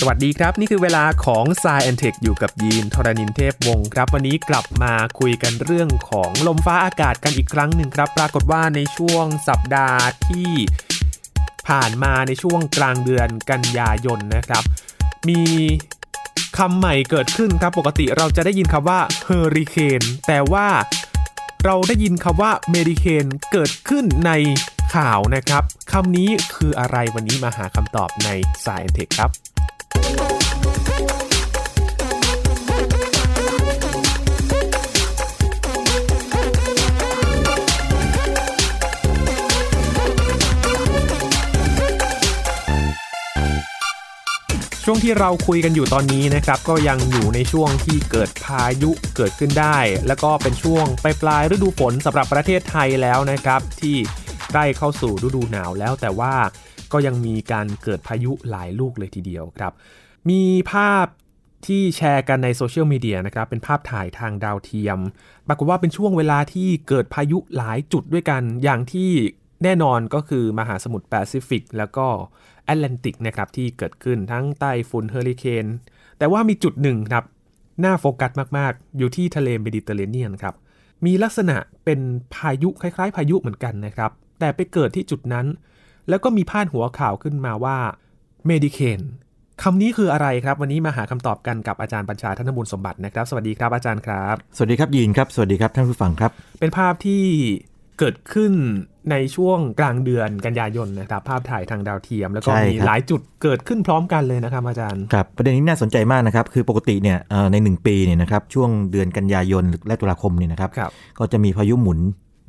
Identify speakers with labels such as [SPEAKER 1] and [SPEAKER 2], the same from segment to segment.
[SPEAKER 1] สวัสดีครับ นี่คือเวลาของ s ายแอนเทคอยู่กับยีนทรณินเทพวงศ์ครับ วันนี้กลับมาคุยกันเรื่องของลมฟ้าอากาศกันอีกครั้งหนึ่งครับ ปรากฏว่าในช่วงสัปดาห์ที่ผ่านมาในช่วงกลางเดือนกันยายนนะครับ มีคำใหม่เกิดขึ้นครับ ปกติเราจะได้ยินคำว่าเฮอริเคนแต่ว่าเราได้ยินคำว่าเมดิเคนเกิดขึ้นในข่าวนะครับคำนี้คืออะไรวันนี้มาหาคำตอบใน s ายแอนเทคครับ ช่วงที่เราคุยกันอยู่ตอนนี้นะครับก็ยังอยู่ในช่วงที่เกิดพายุเกิดขึ้นได้ แล้วก็เป็นช่วงปลายปลายฤดูฝนสำหรับประเทศไทยแล้วนะครับ ที่ใกล้เข้าสู่ฤดูหนาวแล้วแต่ว่า ก็ยังมีการเกิดพายุหลายลูกเลยทีเดียวครับ มีภาพที่แชร์กันในโซเชียลมีเดียนะครับ เป็นภาพถ่ายทางดาวเทียม ปรากฏว่าเป็นช่วงเวลาที่เกิดพายุหลายจุดด้วยกัน อย่างที่แน่นอนก็คือมหาสมุทรแปซิฟิกแล้วก็แอตแลนติกนะครับที่เกิดขึ้นทั้งไต้ฝุ่นเฮอริเคน แต่ว่ามีจุดหนึ่งครับ น่าโฟกัสมาก ๆ อยู่ที่ทะเลเมดิเตอร์เรเนียนครับ มีลักษณะเป็นพายุคล้าย ๆ พายุเหมือนกันนะครับ แต่ไปเกิดที่จุดนั้น แล้วก็มีพาดหัวข่าวขึ้นมาว่าเมดิเคนคำนี้คืออะไรครับ วันนี้มาหาคำตอบกันกับอาจารย์ปัญชาธนบุญสมบัตินะครับ สวัสดีครับอาจารย์ครับ
[SPEAKER 2] สวัสดีครับยีนครับ สวัสดีครับท่านผู้ฟังครับ
[SPEAKER 1] เป็นภาพที่เกิดขึ้นในช่วงกลางเดือนกันยายนนะครับ ภาพถ่ายทางดาวเทียม แล้วก็
[SPEAKER 2] ใช่
[SPEAKER 1] มี
[SPEAKER 2] ครับ
[SPEAKER 1] หลายจุดเกิดขึ้นพร้อมกันเลยนะครับอาจารย์
[SPEAKER 2] ครับประเด็นนี้น่าสนใจมากนะครับ คือปกติเนี่ยเอ่อใน 1 ปีเนี่ยนะครับช่วงเดือนกันยายนและตุลาคมเนี่ยนะครับ
[SPEAKER 1] ครับ
[SPEAKER 2] ก็จะมีพายุหมุน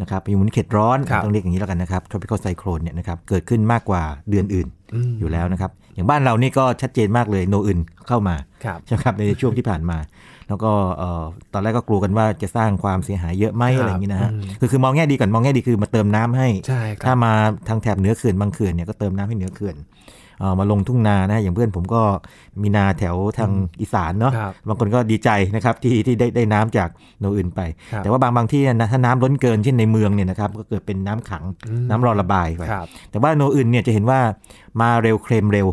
[SPEAKER 2] นะครับพายุหมุนเขตร้อน
[SPEAKER 1] ครับ
[SPEAKER 2] ต้องเรียกอย่างนี้แล้วกันนะครับ tropical cyclone เนี่ยนะครับเกิดขึ้นมากกว่าเดือนอื่น
[SPEAKER 1] อืม
[SPEAKER 2] อยู่แล้วนะครับ อย่างบ้านเรานี่ก็ชัดเจนมากเลยโนอื่นเข้ามา
[SPEAKER 1] ครับ
[SPEAKER 2] ใช่ไหมครับในช่วงที่ผ่านมา แล้วก็เอ่อตอนแรกก็กลัวกันว่าจะสร้างความเสียหายเยอะไหม
[SPEAKER 1] ครับ
[SPEAKER 2] อะไรอย่างนี้นะฮะ
[SPEAKER 1] อืม
[SPEAKER 2] คือคือมองแง่ดีก่อนมองแง่ดีคือมาเติมน้ำให้
[SPEAKER 1] ใช่ครั
[SPEAKER 2] ถ้า
[SPEAKER 1] บ
[SPEAKER 2] มาทางแถบเหนือเขื่อนบางเขื่อนเนี่ยก็เติมน้ำให้เหนือเขื่อนเอ่อ มาลงทุ่งนานะอย่างเพื่อนผมก็มีนาแถวทางอีสานเนาะ
[SPEAKER 1] ครับ
[SPEAKER 2] บางคนก็ดีใจนะครับที่ที่ได้ได้น้ำจากโนอื่นไป
[SPEAKER 1] ครับ
[SPEAKER 2] แต่ว่าบางบางที่นะถ้าน้ำล้นเกินเช่นในเมืองเนี่ยนะครับก็เกิดเป็นน้ำขัง
[SPEAKER 1] อืม
[SPEAKER 2] น้ำรอระบายไป
[SPEAKER 1] ครับ
[SPEAKER 2] แต่ว่าโนอื่นเนี่ยจะเห็นว่า มาเร็วเคลมเร็ว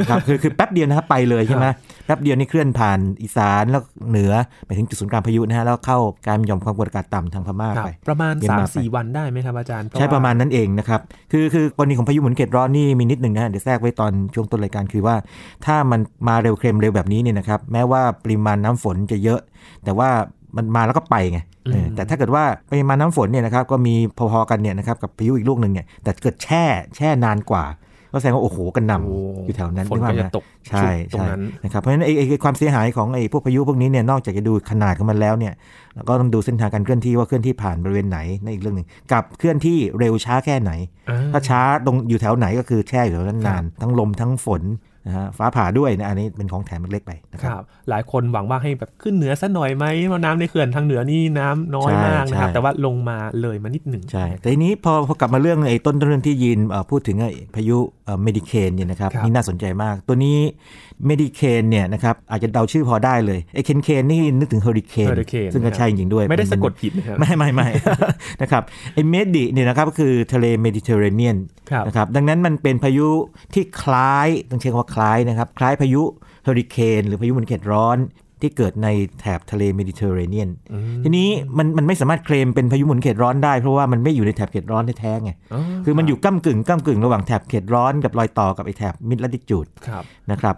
[SPEAKER 2] นะครับคือคือแป๊บเดียวนะครับไปเลยใช่ไหมแป๊บเดียวนี่เคลื่อนผ่านอีสานแล้วเหนือไปถึงจุดศูนย์กลางพายุนะฮะแล้วเข้าการหย่อมความกดอากาศต่ำทางพม่า
[SPEAKER 1] ครับ
[SPEAKER 2] ไป
[SPEAKER 1] ประมาณ
[SPEAKER 2] เย็นมากไป
[SPEAKER 1] 3-4วันได้ไหมครับอาจารย์เพ
[SPEAKER 2] ใช่
[SPEAKER 1] ว่
[SPEAKER 2] ประมาณนั้นเองนะครับ คือคือกรณีของพายุหมุนเขตร้อนนี่มีนิดหนึ่งนะฮะเดี๋ยวแทรกไว้ตอนช่วงต้นรายการคือว่า ถ้ามันมาเร็วเคลมเร็วแบบนี้เนี่ยนะครับแม้ว่าปริมาณน้ำฝนจะเยอะ แต่ว่ามันมาแล้วก็ไปไงเออ
[SPEAKER 1] อืม
[SPEAKER 2] แต่ถ้าเกิดว่าปริมาณน้ำฝนเนี่ยนะครับก็มีพอๆกันเนี่ยนะครับกับพายุอีกลูกหนึ่งเนี่ยแต่เกิดแช่แช่นานกว่า ก็แสดงว่าโอ้โหกันหน
[SPEAKER 1] โอ้ำ
[SPEAKER 2] อยู่แถวนั้น
[SPEAKER 1] ฝน
[SPEAKER 2] นึว่า
[SPEAKER 1] ก็
[SPEAKER 2] ไหม
[SPEAKER 1] จะตก
[SPEAKER 2] ใช่
[SPEAKER 1] ตรง
[SPEAKER 2] ใช่
[SPEAKER 1] นั้น
[SPEAKER 2] นะครับเพราะฉะนั้นไอ้ไอ้ไอ้ความเสียหายของไอ้พวกพายุพวกนี้เนี่ยนอกจากจะดูขนาดของมันแล้วเนี่ยแล้วก็ต้องดูเส้นทางการเคลื่อนที่ว่าเคลื่อนที่ผ่านบริเวณไหนนั่นอีกเรื่องหนึ่งกับเคลื่อนที่เร็วช้าแค่ไหน
[SPEAKER 1] อ่า
[SPEAKER 2] ถ้าช้าตรงอยู่แถวไหนก็คือแช่อยู่แถวนั้น
[SPEAKER 1] ครับ
[SPEAKER 2] นาน ทั้งลมทั้งฝน นะฮะฟ้าผ่าด้วยนะอันนี้เป็นของแถมเล็กๆไปนะ
[SPEAKER 1] ค
[SPEAKER 2] ครับ
[SPEAKER 1] รับหลายคนหวังว่าให้แบบขึ้นเหนือสักหน่อยไหมเพราะน้ำในเขื่อนทางเหนือนี่น้ำน้อย
[SPEAKER 2] ใช่
[SPEAKER 1] มากนะครับ
[SPEAKER 2] ใช่
[SPEAKER 1] แต่ว่าลงมาเลยมานิดหนึ่ง
[SPEAKER 2] ใช่แต่ทีนี้พอพอกลับมาเรื่องไอ้ต้นเรื่องที่ยีนเอ่อพูดถึงไอ้พายุเมดิเคนเนี่ยนะครับ
[SPEAKER 1] ครับ
[SPEAKER 2] นี่น่าสนใจมากตัวนี้ เมดิเคนเนี่ยนะครับอาจจะเดาชื่อพอได้เลยไอ้เคนเคนนี่นึกถึงเฮอริเคน
[SPEAKER 1] Hurricane
[SPEAKER 2] ซึ่งก็ใช่จริงๆด้วย
[SPEAKER 1] ไม่ได้
[SPEAKER 2] เป็น
[SPEAKER 1] สะกดผิดนะครับ
[SPEAKER 2] ไม่ไม่ไม่นะครับไอ้ Medi เนี่ยนะครับก็คือทะเลเมดิเตอร์เรเนียน
[SPEAKER 1] ครับ
[SPEAKER 2] นะครับดังนั้นมันเป็นพายุที่คล้ายต้องใช้คำว่าคล้ายนะครับคล้ายพายุเฮอริเคนหรือพายุหมุนเขตร้อนที่เกิดในแถบทะเลเมดิเตอร์เรเนียน
[SPEAKER 1] อืม
[SPEAKER 2] ทีนี้มันมันไม่สามารถเคลมเป็นพายุหมุนเขตร้อนได้ เพราะว่ามันไม่อยู่ในแถบเขตร้อนแท้ๆไง
[SPEAKER 1] อ๋อ
[SPEAKER 2] คือมันอยู่ก้ากึ่งก้ากึ่งระหว่างแถบเขตร้อนกับรอยต่อกับไอ้แถบ mid-latitude
[SPEAKER 1] ครับ
[SPEAKER 2] นะครับ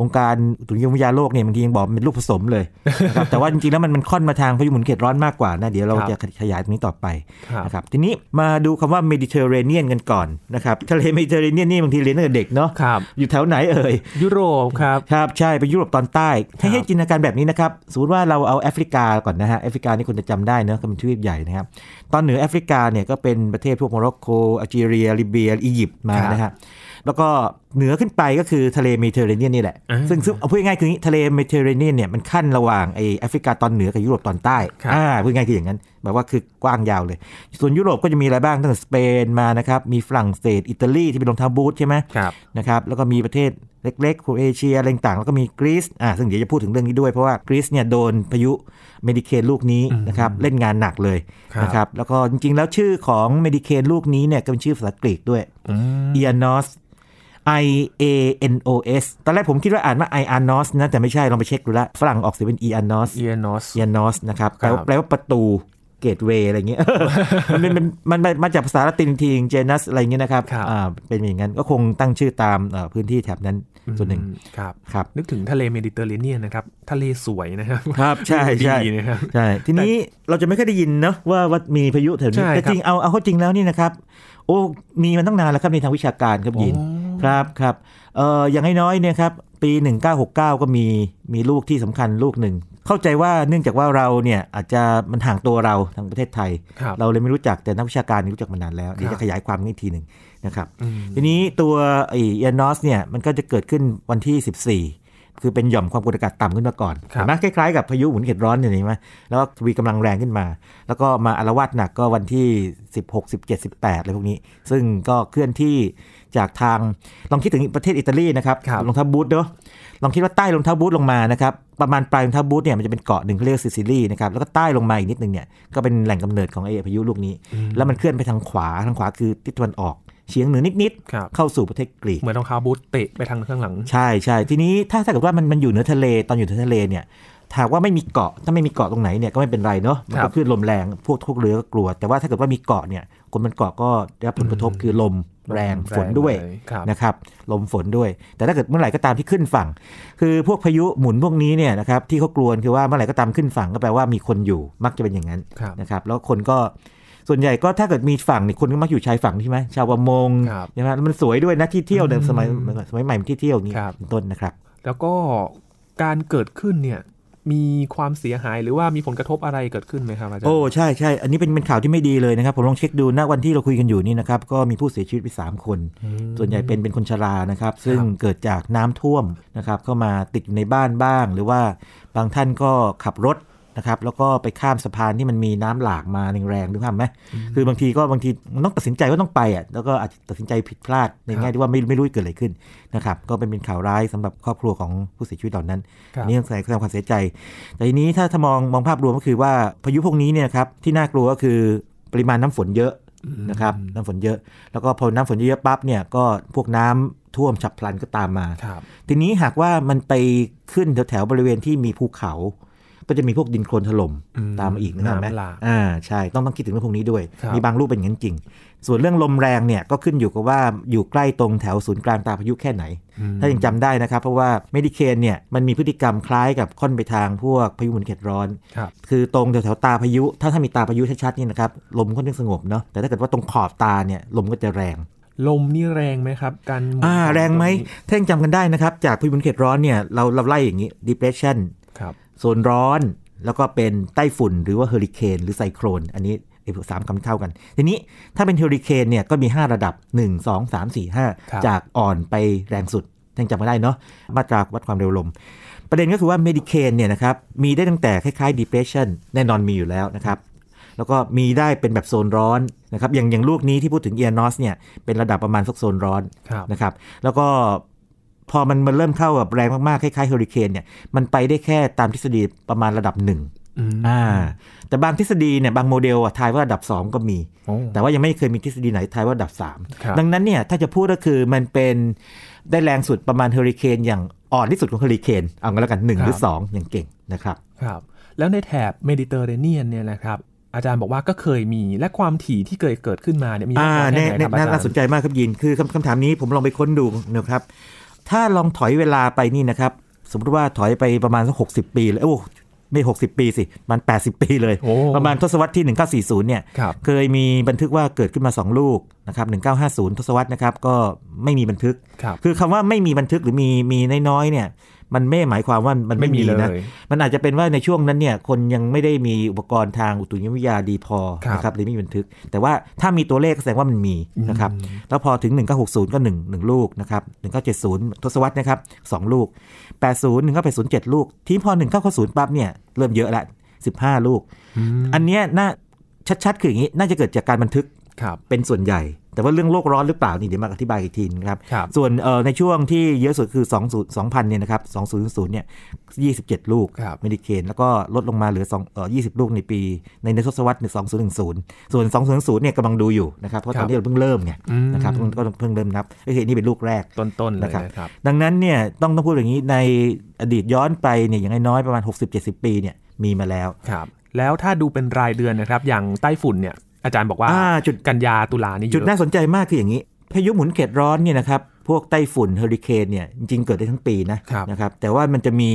[SPEAKER 2] องค์การอุตุนิยมวิทยาโลกเนี่ยบางทียังบอกมันเป็นลูกผสมเลยนะครับแต่ว่าจริงๆแล้วมันมันค่อนมาทางพายุหมุนเขตร้อนมากกว่านะเดี๋ยวเรา
[SPEAKER 1] ครับ
[SPEAKER 2] จะขยายตรงนี้ต่อไป
[SPEAKER 1] ครับ
[SPEAKER 2] นะครับทีนี้มาดูคำว่าเมดิเตอร์เรเนียนกันก่อนนะครับทะเลเมดิเตอร์เรเนียนนี่บางทีเรียนตั้งแต่เด็กเนาะ
[SPEAKER 1] ครับ
[SPEAKER 2] อยู่แถวไหนเอ่ย
[SPEAKER 1] ยุโรปครับ
[SPEAKER 2] ครับใช่ไปยุโรปตอนใต้
[SPEAKER 1] ครั
[SPEAKER 2] ให้
[SPEAKER 1] บ
[SPEAKER 2] ให้จินตนาการแบบนี้นะครับสมมติว่าเราเอาแอฟริกาก่อนนะฮะแอฟริกานี่คุณจะจำได้เนอะก็เป็นทวีปใหญ่นะครับตอนเหนือแอฟริกาเนี่ยก็เป็นประเทศพวกโมร็อกโก อัลจีเรียลิเบียอียิปต์มานะฮะแล้วก็เหนือขึ้นไปก็คือทะเลเมดิเตอร์เรเนียนนี่แหละ
[SPEAKER 1] อ่า
[SPEAKER 2] ซึ่งซึ่งเอาพูดง่ายๆคืออย่างนี้ทะเลเมดิเตอร์เรเนียนเนี่ยมันคั่นระหว่างไอ้แอฟริกาตอนเหนือกับยุโรปตอนใต้
[SPEAKER 1] ครับ
[SPEAKER 2] อ่าพูดง่ายๆคืออย่างนั้น แบบว่าคือกว้างยาวเลย ส่วนยุโรปก็จะมีอะไรบ้างตั้งแต่สเปนมานะครับ มีฝรั่งเศส อิตาลีที่เป็นรองเท้าบูทใช่ไหม
[SPEAKER 1] ครับ
[SPEAKER 2] นะครับแล้วก็มีประเทศเล็กๆโครเอเชียอะไรต่างๆแล้วก็มีกรีซอ่าซึ่งเดี๋ยวจะพูดถึงเรื่องนี้ด้วยเพราะว่ากรีซเนี่ยโดนพายุเมดิเคนลูกนี้
[SPEAKER 1] อืม
[SPEAKER 2] นะครับเล่นงานหนักเลย
[SPEAKER 1] ครับ
[SPEAKER 2] นะครับแล้วก็จริงๆแล้วชื่อของเมดิเคนลูกนี้เนี่ยก็เป็นชื่อภาษากรีกด้วย
[SPEAKER 1] อืม
[SPEAKER 2] เอียนอส I A N O S ตอนแรกผมคิดว่าอ่านว่า I a n o s นะ แต่ไม่ใช่ ลองไปเช็คดูละฝรั่งออกเสียงเป็น E a n o s
[SPEAKER 1] เอียนอส
[SPEAKER 2] e a n o s นะครับแปล
[SPEAKER 1] ครับ
[SPEAKER 2] แปลว่าประตูเกตเวย์อะไรเงี้ย มันเป็นมันมันมันมาจากภาษาละตินทีเจนัสอะไรเงี้ยนะครับ
[SPEAKER 1] ครับ
[SPEAKER 2] อ่าเป็นอย่างนั้น ก็คงตั้งชื่อตามเอ่อพื้นที่แถบนั้นส่วนหนึ่ง
[SPEAKER 1] อืมครับ
[SPEAKER 2] ครับ
[SPEAKER 1] นึกถึงทะเลเมดิเตอร์เรเนียนนะครับ ทะเลสวยนะครับ
[SPEAKER 2] ครับ ใช่ใช่
[SPEAKER 1] ดีนะครับ
[SPEAKER 2] ใช่ทีนี้เราจะไม่ค่อยได้ยินเนาะว่าว่ามีพายุแถวนี้
[SPEAKER 1] ใช่
[SPEAKER 2] แต่
[SPEAKER 1] ครับ
[SPEAKER 2] จริงเอาเอาเข้าจริงแล้วนี่นะครับ โอ้มีมันตั้งนานแล้วครับในทางวิชาการครับยิน
[SPEAKER 1] โอ้
[SPEAKER 2] ครับครับเอ่ออย่างน้อยๆเนี่ยครับปี 1969 ก็มีมีลูกที่สำคัญลูกหนึ่ง เข้าใจว่าเนื่องจากว่าเราเนี่ยอาจจะมันห่างตัวเราทางประเทศไทย
[SPEAKER 1] ครับ
[SPEAKER 2] เราเลยไม่รู้จักแต่นักวิชาการนี่รู้จักมานานแล้วเดี๋ยว
[SPEAKER 1] ครั
[SPEAKER 2] จะ
[SPEAKER 1] บ
[SPEAKER 2] ขยายความนิดทีหนึ่งนะครับ
[SPEAKER 1] อืม
[SPEAKER 2] ทีนี้ตัวไอเอนอสเนี่ยมันก็จะเกิดขึ้นวันที่ 14 คือเป็นหย่อมความกดอากาศต่ำขึ้นมาก่อน
[SPEAKER 1] ครับ
[SPEAKER 2] เห็นไหมคล้ายๆกับพายุหมุนเขตร้อนอย่างนี้ไหมแล้วก็ทวีกำลังแรงขึ้นมา แล้วก็มาอารวาสหนักก็วันที่ 16 17 18อะไรพวกนี้ ซึ่งก็เคลื่อนที่จากทางลองคิดถึงประเทศอิตาลีนะครับ
[SPEAKER 1] ครับ
[SPEAKER 2] รองเท้าบูทเนาะลองคิดว่าใต้รองเท้าบูทลงมานะครับประมาณปลายรองเท้าบูทเนี่ยมันจะเป็นเกาะหนึ่งเขาเรียกซิซิลีนะครับแล้วก็ใต้ลงมาอีกนิดนึงเนี่ยก็เป็นแหล่งกำเนิดของไอ้พายุลูกนี้ แล้วมันเคลื่อนไปทางขวาทางขวาคือทิศตะวันออก เฉียงเหนือนิด
[SPEAKER 1] ครับ
[SPEAKER 2] ๆเข้าสู่ประเทศกรีก
[SPEAKER 1] เหมือนรองเท้าบูทเตะไปทางข้างหลัง
[SPEAKER 2] ใช่ใช่ทีนี้ถ้าถ้าเกิดว่ามันมันอยู่เหนือทะเลตอนอยู่เหนือทะเลเนี่ยหากว่าไม่มีเกาะถ้าไม่มีเกาะตรงไหนเนี่ยก็ไม่เป็นไรเนาะมันก็
[SPEAKER 1] ครับ
[SPEAKER 2] คลื่นลมแรงพวกทุกเรือก็กลัว แต่ว่าถ้าเกิดว่ามีเกาะเนี่ยคนบนเกาะก็ได้รับผลกระทบคือลมแรงฝนด้วย
[SPEAKER 1] แรงเลยครับ
[SPEAKER 2] นะครับลมฝนด้วย แต่ถ้าเกิดเมื่อไหร่ก็ตามที่ขึ้นฝั่ง คือพวกพายุหมุนพวกนี้เนี่ยนะครับที่เขากลัวคือว่าเมื่อไหร่ก็ตามขึ้นฝั่งก็แปลว่ามีคนอยู่มักจะเป็นอย่างนั้น
[SPEAKER 1] ครับ
[SPEAKER 2] นะครับแล้วคนก็ ส่วนใหญ่ก็ถ้าเกิดมีฝั่งเนี่ยคนก็มักอยู่ชายฝั่งใช่ไหมชาวประมง
[SPEAKER 1] ครับ
[SPEAKER 2] ใช่ไหมแล้วมันสวยด้วยนะที่เที่ยวเนี่ย
[SPEAKER 1] อืม
[SPEAKER 2] สมัยสมัยใหม่มันที่เที่ยวอย่างนี้
[SPEAKER 1] ครับ
[SPEAKER 2] เป็นต้นนะครับ
[SPEAKER 1] แล้วก็การเกิดขึ้นเนี่ยมีความเสียหายหรือว่ามีผลกระทบอะไรเกิดขึ้นไหมครับอาจารย์
[SPEAKER 2] โอ้ใช่ใช่อันนี้เป็นเป็นข่าวที่ไม่ดีเลยนะครับ ผมลองเช็คดูณวันที่เราคุยกันอยู่นี่นะครับก็มีผู้เสียชีวิตไปสามคน
[SPEAKER 1] อืม
[SPEAKER 2] ส่วนใหญ่เป็นเป็นคนชรานะครับ ซึ่ง
[SPEAKER 1] ครับ
[SPEAKER 2] เกิดจากน้ำท่วมนะครับเข้ามาติดอยู่ในบ้านบ้าง หรือว่าบางท่านก็ขับรถ นะครับแล้วก็ไปข้ามสะพานที่มันมีน้ำหลากมาแรงๆหรือเปล่าไหมคือบางทีก็บางทีมันต้องตัดสินใจว่าต้องไปอะแล้วก็อาจจะตัดสินใจผิดพลาดในแง่ที่ว่าไม่ไม่รู้เกิดอะไรขึ้นนะครับก็เป็นเป็นข่าวร้ายสำหรับครอบครัวของผู้เสียชีวิตเหล่านั้น
[SPEAKER 1] ครับ
[SPEAKER 2] อันนี่ต้องแสดงความเสียใจ แต่ทีนี้ถ้าถ้ามองมองภาพรวมก็คือว่าพายุพวกนี้เนี่ยครับที่น่ากลัวก็คือปริมาณน้ำฝนเยอะนะครับน้ำฝนเยอะ แล้วก็พอน้ำฝนเยอะๆปั๊บเนี่ยก็พวกน้ำท่วมฉับพลันก็ตามมา
[SPEAKER 1] ครับ
[SPEAKER 2] ทีนี้หากว่ามันไปขึ้นแถวๆบริเวณที่มีภูเขา ก็จะมีพวกดินโคลนถล่ม
[SPEAKER 1] อืม
[SPEAKER 2] ตามมาอีกนะครับไหม
[SPEAKER 1] น้ำหลาก
[SPEAKER 2] อ่าใช่ต้องต้องคิดถึงเรื่องพวกนี้ด้วย
[SPEAKER 1] ครับ
[SPEAKER 2] มีบางรูปเป็นอย่างนั้นจริง ส่วนเรื่องลมแรงเนี่ยก็ขึ้นอยู่กับว่าอยู่ใกล้ตรงแถวศูนย์กลางตาพายุแค่ไหน
[SPEAKER 1] อืม
[SPEAKER 2] ถ้ายังจำได้นะครับ เพราะว่าเมดิเคนเนี่ยมันมีพฤติกรรมคล้ายกับค่อนไปทางพวกพายุหมุนเขตร้อน
[SPEAKER 1] ครับ
[SPEAKER 2] คือตรงแถวๆตาพายุ ถ้าถ้ามีตาพายุชัดๆนี่นะครับลมค่อนข้างสงบเนาะแต่ถ้าเกิดว่าตรงขอบตาเนี่ยลมก็จะแรง
[SPEAKER 1] ลมนี่แรงไหมครับ การหมุน
[SPEAKER 2] อ่า
[SPEAKER 1] ของ
[SPEAKER 2] แรงไหม
[SPEAKER 1] ตัวนี้
[SPEAKER 2] ถ้ายังจำกันได้นะครับ จากพายุหมุนเขตร้อนเนี่ย เราเราไล่อย่างนี้ depression
[SPEAKER 1] ครับ
[SPEAKER 2] โซนร้อน แล้วก็เป็นไต้ฝุ่น หรือว่าเฮอริเคนหรือไซโครนอันนี้ไอ้สามคำเท่ากัน ทีนี้ถ้าเป็นเฮอริเคนเนี่ยก็มี 5 ระดับ 1 2 3 4
[SPEAKER 1] ครับ
[SPEAKER 2] 5จากอ่อนไปแรงสุดยังจำกันได้เนาะมาตราวัดความเร็วลม ประเด็นก็คือว่าเมดิเคนเนี่ยนะครับมีได้ตั้งแต่คล้ายๆ depression แน่นอนมีอยู่แล้วนะครับแล้วก็มีได้เป็นแบบโซนร้อนนะครับอย่างอย่างลูกนี้ที่พูดถึงเอียนอสเนี่ยเป็นระดับประมาณสักโซนร้อน
[SPEAKER 1] ครับ
[SPEAKER 2] นะครับแล้วก็ พอมันมันเริ่มเข้าแบบแรงมากๆคล้ายๆเฮอริเคนเนี่ยมันไปได้แค่ตามทฤษฎีประมาณระดับหนึ่ง
[SPEAKER 1] อืม
[SPEAKER 2] อ่า แต่บางทฤษฎีเนี่ยบางโมเดลอะทายว่าระดับ 2 ก็มี
[SPEAKER 1] โอ้
[SPEAKER 2] แต่ว่ายังไม่เคยมีทฤษฎีไหนทายว่าระดับ
[SPEAKER 1] ครับ
[SPEAKER 2] 3 ดังนั้นเนี่ยถ้าจะพูดก็คือมันเป็นได้แรงสุดประมาณเฮอริเคนอย่างอ่อนที่สุดของเฮอริเคนเอางั้นแล้วกัน 1 หรือ 2 อย่างเก่งนะครับ
[SPEAKER 1] ครับแล้วในแถบเมดิเตอร์เรเนียนเนี่ยนะครับอาจารย์บอกว่าก็เคยมีและความถี่ที่เคยเกิดขึ้นมาเนี่ยมีมาก
[SPEAKER 2] อ่า
[SPEAKER 1] น้อย
[SPEAKER 2] แน่
[SPEAKER 1] แค่ไหนครับอา
[SPEAKER 2] แน่
[SPEAKER 1] จาร
[SPEAKER 2] น่าสน
[SPEAKER 1] ย์
[SPEAKER 2] ใจมากครับยินคือคำคำถามนี้ผมลองไปค้นดูนะครับ ถ้าลองถอยเวลาไปนี่นะครับ สมมติว่าถอยไปประมาณสักหกสิปีเลยโอ้ไม่ 60 ปีสิ มัน 80 ปีเลย
[SPEAKER 1] โอ้
[SPEAKER 2] ประมาณทศวรรษที่ 1940 เนี่ย
[SPEAKER 1] ครับ
[SPEAKER 2] เคยมีบันทึกว่าเกิดขึ้นมา 2 ลูกนะครับ 1950 ทศวรรษนะครับ ก็ไม่มีบันทึก
[SPEAKER 1] ครับ
[SPEAKER 2] คือคำว่าไม่มีบันทึกหรือมีมีน้อยๆ เนี่ย มันไม่หมายความว่ามันไม่
[SPEAKER 1] ไม่มี
[SPEAKER 2] มีนะ
[SPEAKER 1] เลย
[SPEAKER 2] มันอาจจะเป็นว่าในช่วงนั้นเนี่ยคนยังไม่ได้มีอุปกรณ์ทางอุตุนิยมวิทยาดีพอ
[SPEAKER 1] ครับ
[SPEAKER 2] นะครับเลยไม่มีบันทึก แต่ว่าถ้ามีตัวเลขก็แสดงว่ามันมีนะครับ
[SPEAKER 1] อืม
[SPEAKER 2] แล้วพอถึง 1960 ก็ 1 1 ลูกนะครับ1970 ทศวรรษนะครับ 2 ลูก 80 1980 7 ลูก ที่พอ 1990 ปั๊บเนี่ยเริ่มเยอะละ 15 ลูก
[SPEAKER 1] อืม
[SPEAKER 2] อันเนี้ยน่าชัดๆ คืออย่างนี้ น่าจะเกิดจากการบันทึก
[SPEAKER 1] ครับ
[SPEAKER 2] เป็นส่วนใหญ่ แต่ว่าเรื่องโลกร้อนหรือเปล่านี่เดี๋ยวมาอธิบายอีกทีนะครับ
[SPEAKER 1] ครับ
[SPEAKER 2] ส่วนเอ่อในช่วงที่เยอะสุดคือ2 2000เนี่ยนะครับ2000เนี่ย27 ลูก
[SPEAKER 1] ครับ
[SPEAKER 2] เมดิเคนแล้วก็ลดลงมาเหลือ2เอ่อ20 ลูกในปีในในทศวรรษ2010 ส่วน 2010เนี่ยกำลังดูอยู่นะครับเพราะตอนนี้เราเพิ่งเริ่มไง
[SPEAKER 1] อืม
[SPEAKER 2] นะครับก็เพิ่งเริ่มนับก็คือนี่เป็นลูกแรก
[SPEAKER 1] ต้นๆเลย
[SPEAKER 2] นะครับ
[SPEAKER 1] นะครับ
[SPEAKER 2] ดังนั้นเนี่ยต้องต้องพูดอย่างนี้ในอดีตย้อนไปเนี่ยอย่างน้อยๆประมาณ 60-70 ปีเนี่ยมีมาแล้ว
[SPEAKER 1] ครับแล้วถ้าดูเป็นรายเดือนนะครับ อย่างไต้ฝุ่นเนี่ย อาจารย์บอกว่า
[SPEAKER 2] อ่าจุด
[SPEAKER 1] กันยาตุลานี่เย
[SPEAKER 2] จุด
[SPEAKER 1] อะ
[SPEAKER 2] น่าสนใจมากคืออย่างนี้พายุหมุนเขตร้อนเนี่ยนะครับพวกไต้ฝุ่นเฮอริเคนเนี่ยจริงๆเกิดได้ทั้งปีนะครับนะครับแต่ว่ามันจะมี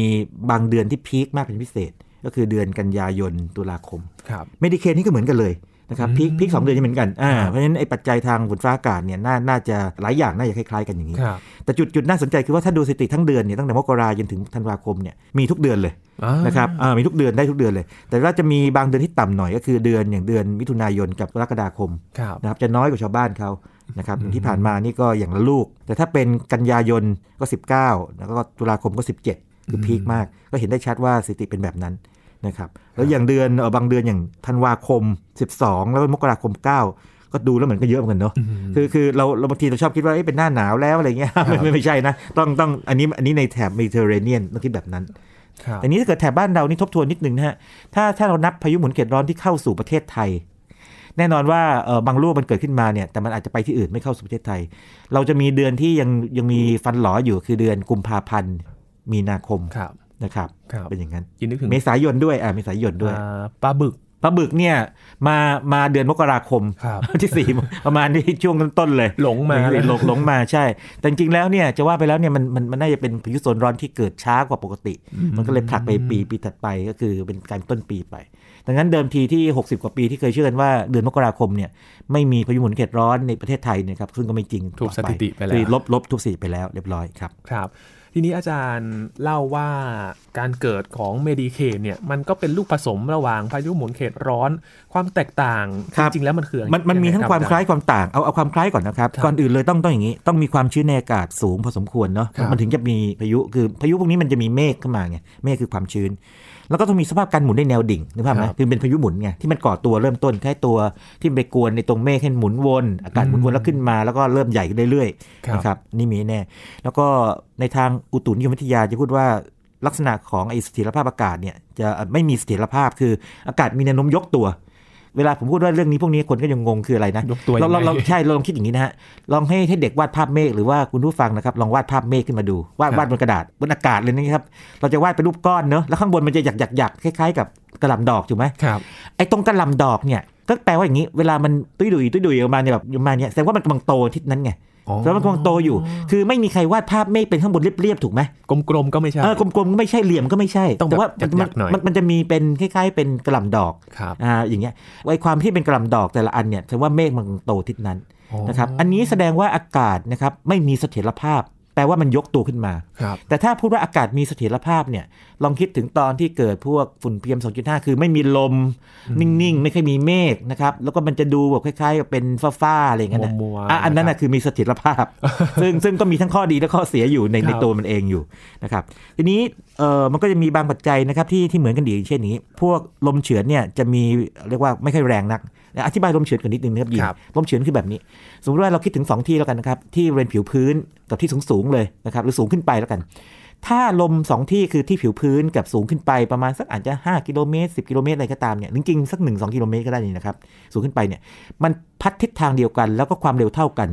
[SPEAKER 2] บางเดือนที่พีคมากเป็นพิเศษ ก็คือเดือนกันยายนตุลาคม
[SPEAKER 1] ครับ
[SPEAKER 2] เมดิเคนนี่ก็เหมือนกันเลย นะครับพีคพีคสองเดือนนี้เหมือนกันอ่า
[SPEAKER 1] ครับ
[SPEAKER 2] เพราะฉะนั้นไอ้ปัจจัยทางฝนฟ้าอากาศเนี่ยน่าน่าจะหลายอย่างน่าจะคล้ายๆกันอย่างนี้
[SPEAKER 1] ครับ
[SPEAKER 2] แต่จุดจุดน่าสนใจคือว่าถ้าดูสถิติทั้งเดือนเนี่ยตั้งแต่มกราจนถึงธันวาคมเนี่ยมีทุกเดือนเลย
[SPEAKER 1] อ่า
[SPEAKER 2] นะครับอ่ามีทุกเดือนได้ทุกเดือนเลย แต่ว่าจะมีบางเดือนที่ต่ำหน่อยก็คือเดือนอย่างเดือนมิถุนายนกับกรกฎาคม
[SPEAKER 1] ครับ
[SPEAKER 2] นะครับจะน้อยกว่าชาวบ้านเขานะครับอย่างที่ผ่านมานี่ก็อย่างละลูก แต่ถ้าเป็นกันยายนก็ 19 แล้วก็ตุลาคมก็ 17 คือพีคมาก ก็เห็นได้ชัดว่าสถิติเป็นแบบนั้น นะครับแล้วอย่างเดือนเอ่อบางเดือนอย่างธันวาคม 12 แล้วก็มกราคม 9 ก็ดูแล้วเหมือนก็เยอะเหมือนกันเนาะคือคือเราเราบางทีเราชอบคิดว่าเอ้ยเป็นหน้าหนาวแล้วอะไรเงี้ยไม่ไม่ไม่ใช่นะ ต้องต้องอันนี้อันนี้ในแถบเมดิเตอร์เรเนียนต้องคิดแบบนั้น
[SPEAKER 1] ครับ
[SPEAKER 2] แต่นี้ถ้าเกิดแถบบ้านเรานี่ทบทวนนิดนึงนะฮะถ้าถ้าเรานับพายุหมุนเขตร้อนที่เข้าสู่ประเทศไทย แน่นอนว่าเออบางลูกมันเกิดขึ้นมาเนี่ยแต่มันอาจจะไปที่อื่นไม่เข้าสู่ประเทศไทย เราจะมีเดือนที่ยังยังมีฟันหลออยู่คือเดือนกุมภาพันธ์มีนาคม
[SPEAKER 1] ครับ
[SPEAKER 2] นะครับ
[SPEAKER 1] ครับ
[SPEAKER 2] เป็นอย่างนั้น
[SPEAKER 1] ยินนึกถึง
[SPEAKER 2] เมษายนด้วยอ่าเมษายนด้วย
[SPEAKER 1] อ่าปลาบึก
[SPEAKER 2] ปลาบึกเนี่ยมามาเดือนมกราคม
[SPEAKER 1] ครับ
[SPEAKER 2] ที่สี่ประมาณที่ช่วงต้นๆเลย
[SPEAKER 1] หลงมา
[SPEAKER 2] หลงหลงมาใช่ แต่จริงๆแล้วเนี่ยจะว่าไปแล้วเนี่ยมันมันมันน่าจะเป็นพายุโซนร้อนที่เกิดช้ากว่าปกติ มันก็เลยผลักไปปีปีถัดไปก็คือเป็นการต้นปีไป ดังนั้นเดิมทีที่ 60 กว่าปีที่เคยเชื่อกันว่าเดือนมกราคมเนี่ยไม่มีพายุหมุนเขตร้อนในประเทศไทยเนะครับซึ่งก็ไม่จริง
[SPEAKER 1] ถูกสถิติไปแล้ว
[SPEAKER 2] คือลบลบทุกสถิติไปแล้วเรียบร้อยครับ
[SPEAKER 1] ครับ ทีนี้อาจารย์เล่าว่า การเกิดของเมดิเคนเนี่ยมันก็เป็นลูกผสมระหว่างพายุหมุนเขตร้อน ความแตกต่าง
[SPEAKER 2] ครั
[SPEAKER 1] จ
[SPEAKER 2] บ
[SPEAKER 1] ริงๆแล้วมันคืออะไร
[SPEAKER 2] มันมันมีทั้ง
[SPEAKER 1] ยัไรับ
[SPEAKER 2] ความ
[SPEAKER 1] อจ
[SPEAKER 2] คล้ายความต่างเอาเอาความคล้ายก่อนนะครับ
[SPEAKER 1] ครับ
[SPEAKER 2] ก่อนอื่นเลยต้องต้องอย่างนี้ ต้องมีความชื้นในอากาศสูงพอสมควรเนาะ
[SPEAKER 1] ครับ
[SPEAKER 2] มันถึงจะมีพายุคือพายุพวกนี้มันจะมีเมฆขึ้นมาไงเมฆคือความชื้น แล้วก็ต้องมีสภาพการหมุนในแนวดิ่งนึกภาพไหม
[SPEAKER 1] ครับ
[SPEAKER 2] คือเป็นพายุหมุนไงที่มันก่อตัวเริ่มต้นแค่ตัวที่ไปกวนในตรงเมฆให้หมุนวนอากาศหมุนวนแล้วขึ้นมาแล้วก็เริ่มใหญ่ขึ้นเรื่อย
[SPEAKER 1] ครับ
[SPEAKER 2] ๆนะครับนี่มีแน่แล้วก็ในทางอุตุนิยมวิทยาจะพูดว่า ลักษณะของไอ้เสถียรภาพอากาศเนี่ยจะไม่มีเสถียรภาพคืออากาศมีแนวโน้มยกตัว เวลาผมพูดว่าเรื่องนี้พวกนี้คนก็ยังงงคืออะไรนะ
[SPEAKER 1] ยกตัว
[SPEAKER 2] เราเรา
[SPEAKER 1] ยังไง
[SPEAKER 2] เราใช่เราลองคิดอย่างนี้นะฮะลองให้ให้เด็กวาดภาพเมฆหรือว่าคุณผู้ฟังนะครับลองวาดภาพเมฆขึ้นมาดูวาด
[SPEAKER 1] ครับ
[SPEAKER 2] วาดบนกระดาษบนอากาศเลยนะครับเราจะวาดเป็นรูปก้อนเนอะแล้วข้างบนมันจะหยักหยักหยักคล้ายๆกับกระหล่ำดอกถูกไหม
[SPEAKER 1] ครับ
[SPEAKER 2] ไอ้ตรงกระหล่ำดอกเนี่ยก็แปลว่าอย่างนี้เวลามันตุ้ยดุยตุ้ยดุยออกมาเนี่ยแบบประมาณเนี้ยแสดงว่ามันกำลังโตทิศนั้นไง
[SPEAKER 1] อ๋อ
[SPEAKER 2] แล้วมันกำลังโตอยู่ คือไม่มีใครวาดภาพเมฆเป็นข้างบนเรียบๆถูกไหม
[SPEAKER 1] กลมๆก็ไม่ใช่
[SPEAKER 2] เออกลมๆก็ไม่ใช่เหลี่ยมก็ไม่ใช่
[SPEAKER 1] ต้อง
[SPEAKER 2] แต่ว่า
[SPEAKER 1] แบบ
[SPEAKER 2] มัน
[SPEAKER 1] หยักๆหน่อย
[SPEAKER 2] มันมันจะมีเป็นคล้ายๆ เป็นกระหล่ำดอก
[SPEAKER 1] ครับ
[SPEAKER 2] อ่าอย่างเงี้ยไอ้ความที่เป็นกระหล่ำดอกแต่ละอันเนี่ยแสดงว่าเมฆมันโตทิศนั้น
[SPEAKER 1] อ๋อ
[SPEAKER 2] นะครับอันนี้แสดงว่าอากาศนะครับไม่มีเสถียรภาพ แปลว่ามันยกตัวขึ้นมา
[SPEAKER 1] ครับ
[SPEAKER 2] แต่ถ้าพูดว่าอากาศมีเสถียรภาพเนี่ยลองคิดถึงตอนที่เกิดพวกฝุ่น PM 2.5คือไม่มีลม นิ่ง ๆ ไม่ค่อยมีเมฆนะครับ แล้วก็มันจะดูแบบคล้ายๆกับเป็นฟ้า ๆ อะไรอย่างเงี้ยนะ
[SPEAKER 1] มัวๆ
[SPEAKER 2] อะอันนั้น
[SPEAKER 1] นะครั
[SPEAKER 2] นะ
[SPEAKER 1] บ
[SPEAKER 2] คือมีเสถียรภาพ ซึ่งซึ่งก็มีทั้งข้อดีและข้อเสียอยู่ใน
[SPEAKER 1] ครับ
[SPEAKER 2] ในตัวมันเองอยู่นะครับทีนี้เอ่อมันก็จะมีบางปัจจัยนะครับที่ที่เหมือนกันดีอย่างเช่นนี้ พวกลมเฉือนเนี่ยจะมีเรียกว่าไม่ค่อยแรงนัก อธิบายลมเฉือนกันนิดนึงนะครับยิน
[SPEAKER 1] ครับ
[SPEAKER 2] ลมเฉือนคือแบบนี้ สมมติว่าเราคิดถึง 2 ที่แล้วกันนะครับที่บริเวณผิวพื้นกับที่สูงสูงๆเลยนะครับหรือสูงขึ้นไปแล้วกัน ถ้าลม 2 ที่คือที่ผิวพื้นกับสูงขึ้นไปประมาณสักอาจจะ 5 กิโลเมตร 10 กิโลเมตรอะไรก็ตามเนี่ยจริงๆสัก 1 2 กิโลเมตรก็ได้นี่นะครับสูงขึ้นไปเนี่ยมันพัดทิศทางเดียวกัน แล้วก็ความเร็วเท่ากัน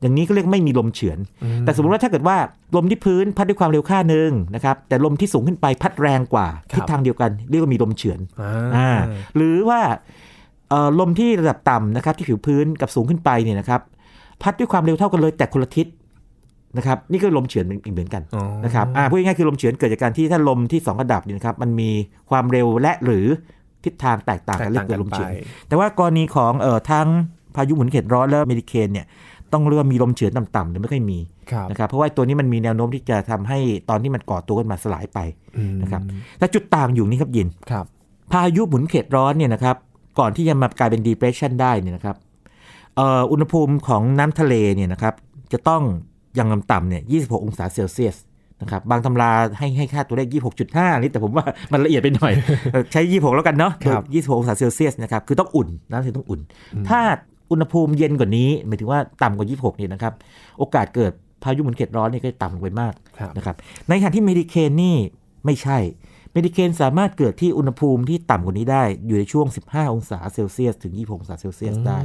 [SPEAKER 2] อย่างนี้ก็เรียกไม่มีลมเฉือน แต่สมมติว่าถ้าเกิดว่าลมที่พื้นพัดด้วยความเร็วค่าหนึ่งนะครับแต่ลมที่สูงขึ้นไปพัดแรงกว่า
[SPEAKER 1] ครับ
[SPEAKER 2] ทิศทางเดียวกันเรียกว่ามีลมเฉือน
[SPEAKER 1] อ่า
[SPEAKER 2] อ่าหรือว่าเอ่อลมที่ระดับต่ำนะครับที่ผิวพื้นกับสูงขึ้นไปเนี่ยนะครับพัดด้วยความเร็วเท่ากันเลยแต่คนละทิศนะครับนี่ก็ลมเฉือนอีกเหมือนกัน
[SPEAKER 1] อ๋อ
[SPEAKER 2] นะครับอ่าพูดง่ายๆคือลมเฉือนเกิดจากการที่ถ้าลมที่สองระดับเนี่ยนะครับมันมีความเร็วและหรือทิศทางแตกต่าง
[SPEAKER 1] แต
[SPEAKER 2] กั
[SPEAKER 1] ก
[SPEAKER 2] นเรีย
[SPEAKER 1] ต่าง
[SPEAKER 2] ก
[SPEAKER 1] กั
[SPEAKER 2] ว่านลม
[SPEAKER 1] ไป
[SPEAKER 2] เฉือนแต่ว่ากรณีของเอ่อทั้งพายุหมุนเขตร้อนและเมดิเคนเนี่ย ต้องเรียกว่ามีลมเฉือนต่ำๆหรือไม่ค่อยมี
[SPEAKER 1] ครับ
[SPEAKER 2] นะครับเพราะว่าตัวนี้มันมีแนวโน้มที่จะทำให้ตอนที่มันก่อตัวขึ้นมาสลายไป
[SPEAKER 1] อืม
[SPEAKER 2] นะครับแต่จุดต่างอยู่นี่ครับยิน
[SPEAKER 1] ครับ
[SPEAKER 2] พายุหมุนเขตร้อนเนี่ยนะครับก่อนที่จะมากลายเป็น depression ได้เนี่ยนะครับเอ่ออุณหภูมิของน้ำทะเลเนี่ยนะครับจะต้องยังต่ำๆเนี่ย26 องศาเซลเซียสนะครับบางตำราให้ให้ค่าตัวเลข 26.5 นี่แต่ผมว่ามันละเอียดไปหน่อยเออใช้ 26 แล้วกันเนาะ
[SPEAKER 1] ครับ
[SPEAKER 2] 26 องศาเซลเซียสนะครับ คือต้องอุ่นน้ำถึงต้องอุ่น ถ้า อุณหภูมิเย็นกว่านี้หมายถึงว่าต่ำกว่า 26เนี่ยนะครับ โอกาสเกิดพายุหมุนเขตร้อนนี่ก็ต่ำลงไปมาก
[SPEAKER 1] ครับ
[SPEAKER 2] นะครับ ในขณะที่เมดิเคนนี่ไม่ใช่ เมดิเคนสามารถเกิดที่อุณหภูมิที่ต่ำกว่านี้ได้ อยู่ในช่วง 15 องศาเซลเซียสถึง 26 องศาเซลเซียสได้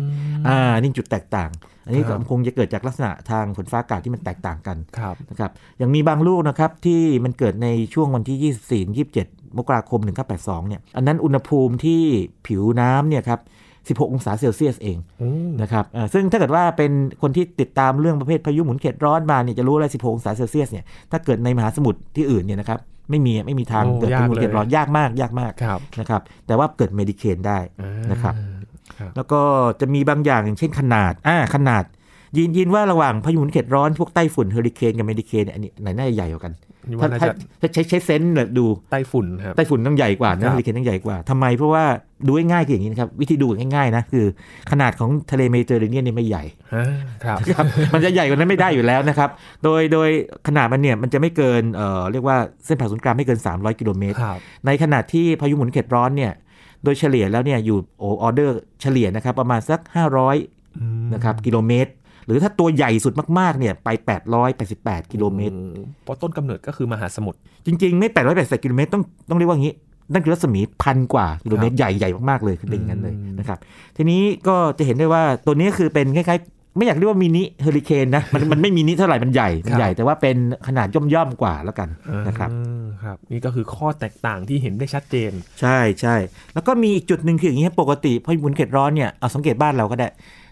[SPEAKER 2] อ่า นี่จุดแตกต่าง อันนี้ก็
[SPEAKER 1] ครับ
[SPEAKER 2] คงจะเกิดจากลักษณะทางฝนฟ้าอากาศที่มันแตกต่างกัน
[SPEAKER 1] ครับ
[SPEAKER 2] นะครับ อย่างมีบางลูกนะครับที่มันเกิดในช่วงวันที่ 24 27 มกราคม 1982 เนี่ย อันนั้นอุณหภูมิที่ผิวน้ำเนี่ยครับ 16 องศาเซลเซียสเอง
[SPEAKER 1] อืม
[SPEAKER 2] นะครับอ่าซึ่งถ้าเกิดว่าเป็นคนที่ติดตามเรื่องประเภทพายุหมุนเขตร้อนมาเนี่ยจะรู้เลย16 องศาเซลเซียสเนี่ยถ้าเกิดในมหาสมุทรที่อื่นเนี่ยนะครับไม่มีไม่มีทาง
[SPEAKER 1] โอ้
[SPEAKER 2] เกิดพายุหมุนเขตร้อน
[SPEAKER 1] ยากเลย
[SPEAKER 2] ยากมากยากมาก
[SPEAKER 1] ครับ
[SPEAKER 2] นะครับแต่ว่าเกิดเมดิเคนได้
[SPEAKER 1] อ่า
[SPEAKER 2] นะครับ
[SPEAKER 1] ครับ
[SPEAKER 2] แล้วก็จะมีบางอย่างอย่างเช่นขนาดอ่าขนาดยีนยีนว่าระหว่างพายุหมุนเขตร้อนพวกไต้ฝุ่นเฮอริเคนกับเมดิเคนเนี่ยอันนี้ไหนน่าจะใหญ่กว่ากัน
[SPEAKER 1] นี่
[SPEAKER 2] ถ้า
[SPEAKER 1] ว่าน่า
[SPEAKER 2] ถ้า
[SPEAKER 1] จะ
[SPEAKER 2] ถ้าใช้ใช้ sense เนี่ยดู
[SPEAKER 1] ไต้ฝุ่นครับ
[SPEAKER 2] ไต้ฝุ่นต้องใหญ่กว่า
[SPEAKER 1] ครับ
[SPEAKER 2] นะเฮอริเคนต้องใหญ่กว่าทำไมเพราะว่าดูง่ายๆคืออย่างนี้นะครับ วิธีดูง่ายๆนะคือขนาดของทะเลเมดิเตอร์เรเนียนเนี่ยไม่ใหญ่
[SPEAKER 1] อ่าครับ
[SPEAKER 2] ครับมันจะใหญ่กว่านั้นไม่ได้อยู่แล้วนะครับ โดยโดยขนาดมันเนี่ยมันจะไม่เกินเอ่อเรียกว่าเส้นผ่าศูนย์กลางไม่เกิน 300 กิโลเมตร
[SPEAKER 1] ครับ
[SPEAKER 2] ในขณะที่พายุหมุนเขตร้อนเนี่ยโดยเฉลี่ยแล้วเนี่ยอยู่โอออเดอร์เฉลี่ยนะครับประมาณสัก 500
[SPEAKER 1] อืม
[SPEAKER 2] นะครับกิโลเมตร หรือถ้าตัวใหญ่สุดมากๆเนี่ยไป 888 กิโลเมตร
[SPEAKER 1] อืมเพราะต้นกำเนิดก็คือมหาสมุทร
[SPEAKER 2] จริงๆ ไม่ 888 กิโลเมตรต้องต้องเรียกว่างี้ นั่นคือรัศมีพันกว่ากิโลเมตรใหญ่ใหญ่มากๆเลยคือเป็นอย่างนั้นเลย
[SPEAKER 1] อืม
[SPEAKER 2] นะครับทีนี้ก็จะเห็นได้ว่าตัวนี้คือเป็นคล้ายๆไม่อยากเรียกว่ามินิเฮอริเคนนะมันมันไม่มินิเท่าไหร่มันใหญ่มันใหญ่แต่ว่าเป็นขนาดย่อมๆกว่าแล้วกันนะครับ
[SPEAKER 1] อ่าครับนี่ก็คือข้อแตกต่างที่เห็นได้ชัดเจน
[SPEAKER 2] ใช่ใช่แล้วก็มีอีกจุดหนึ่งคืออย่างนี้ครับปกติพายุหมุนเขตร้อนเนี่ยเอาสังเกตบ้านเราก็ได้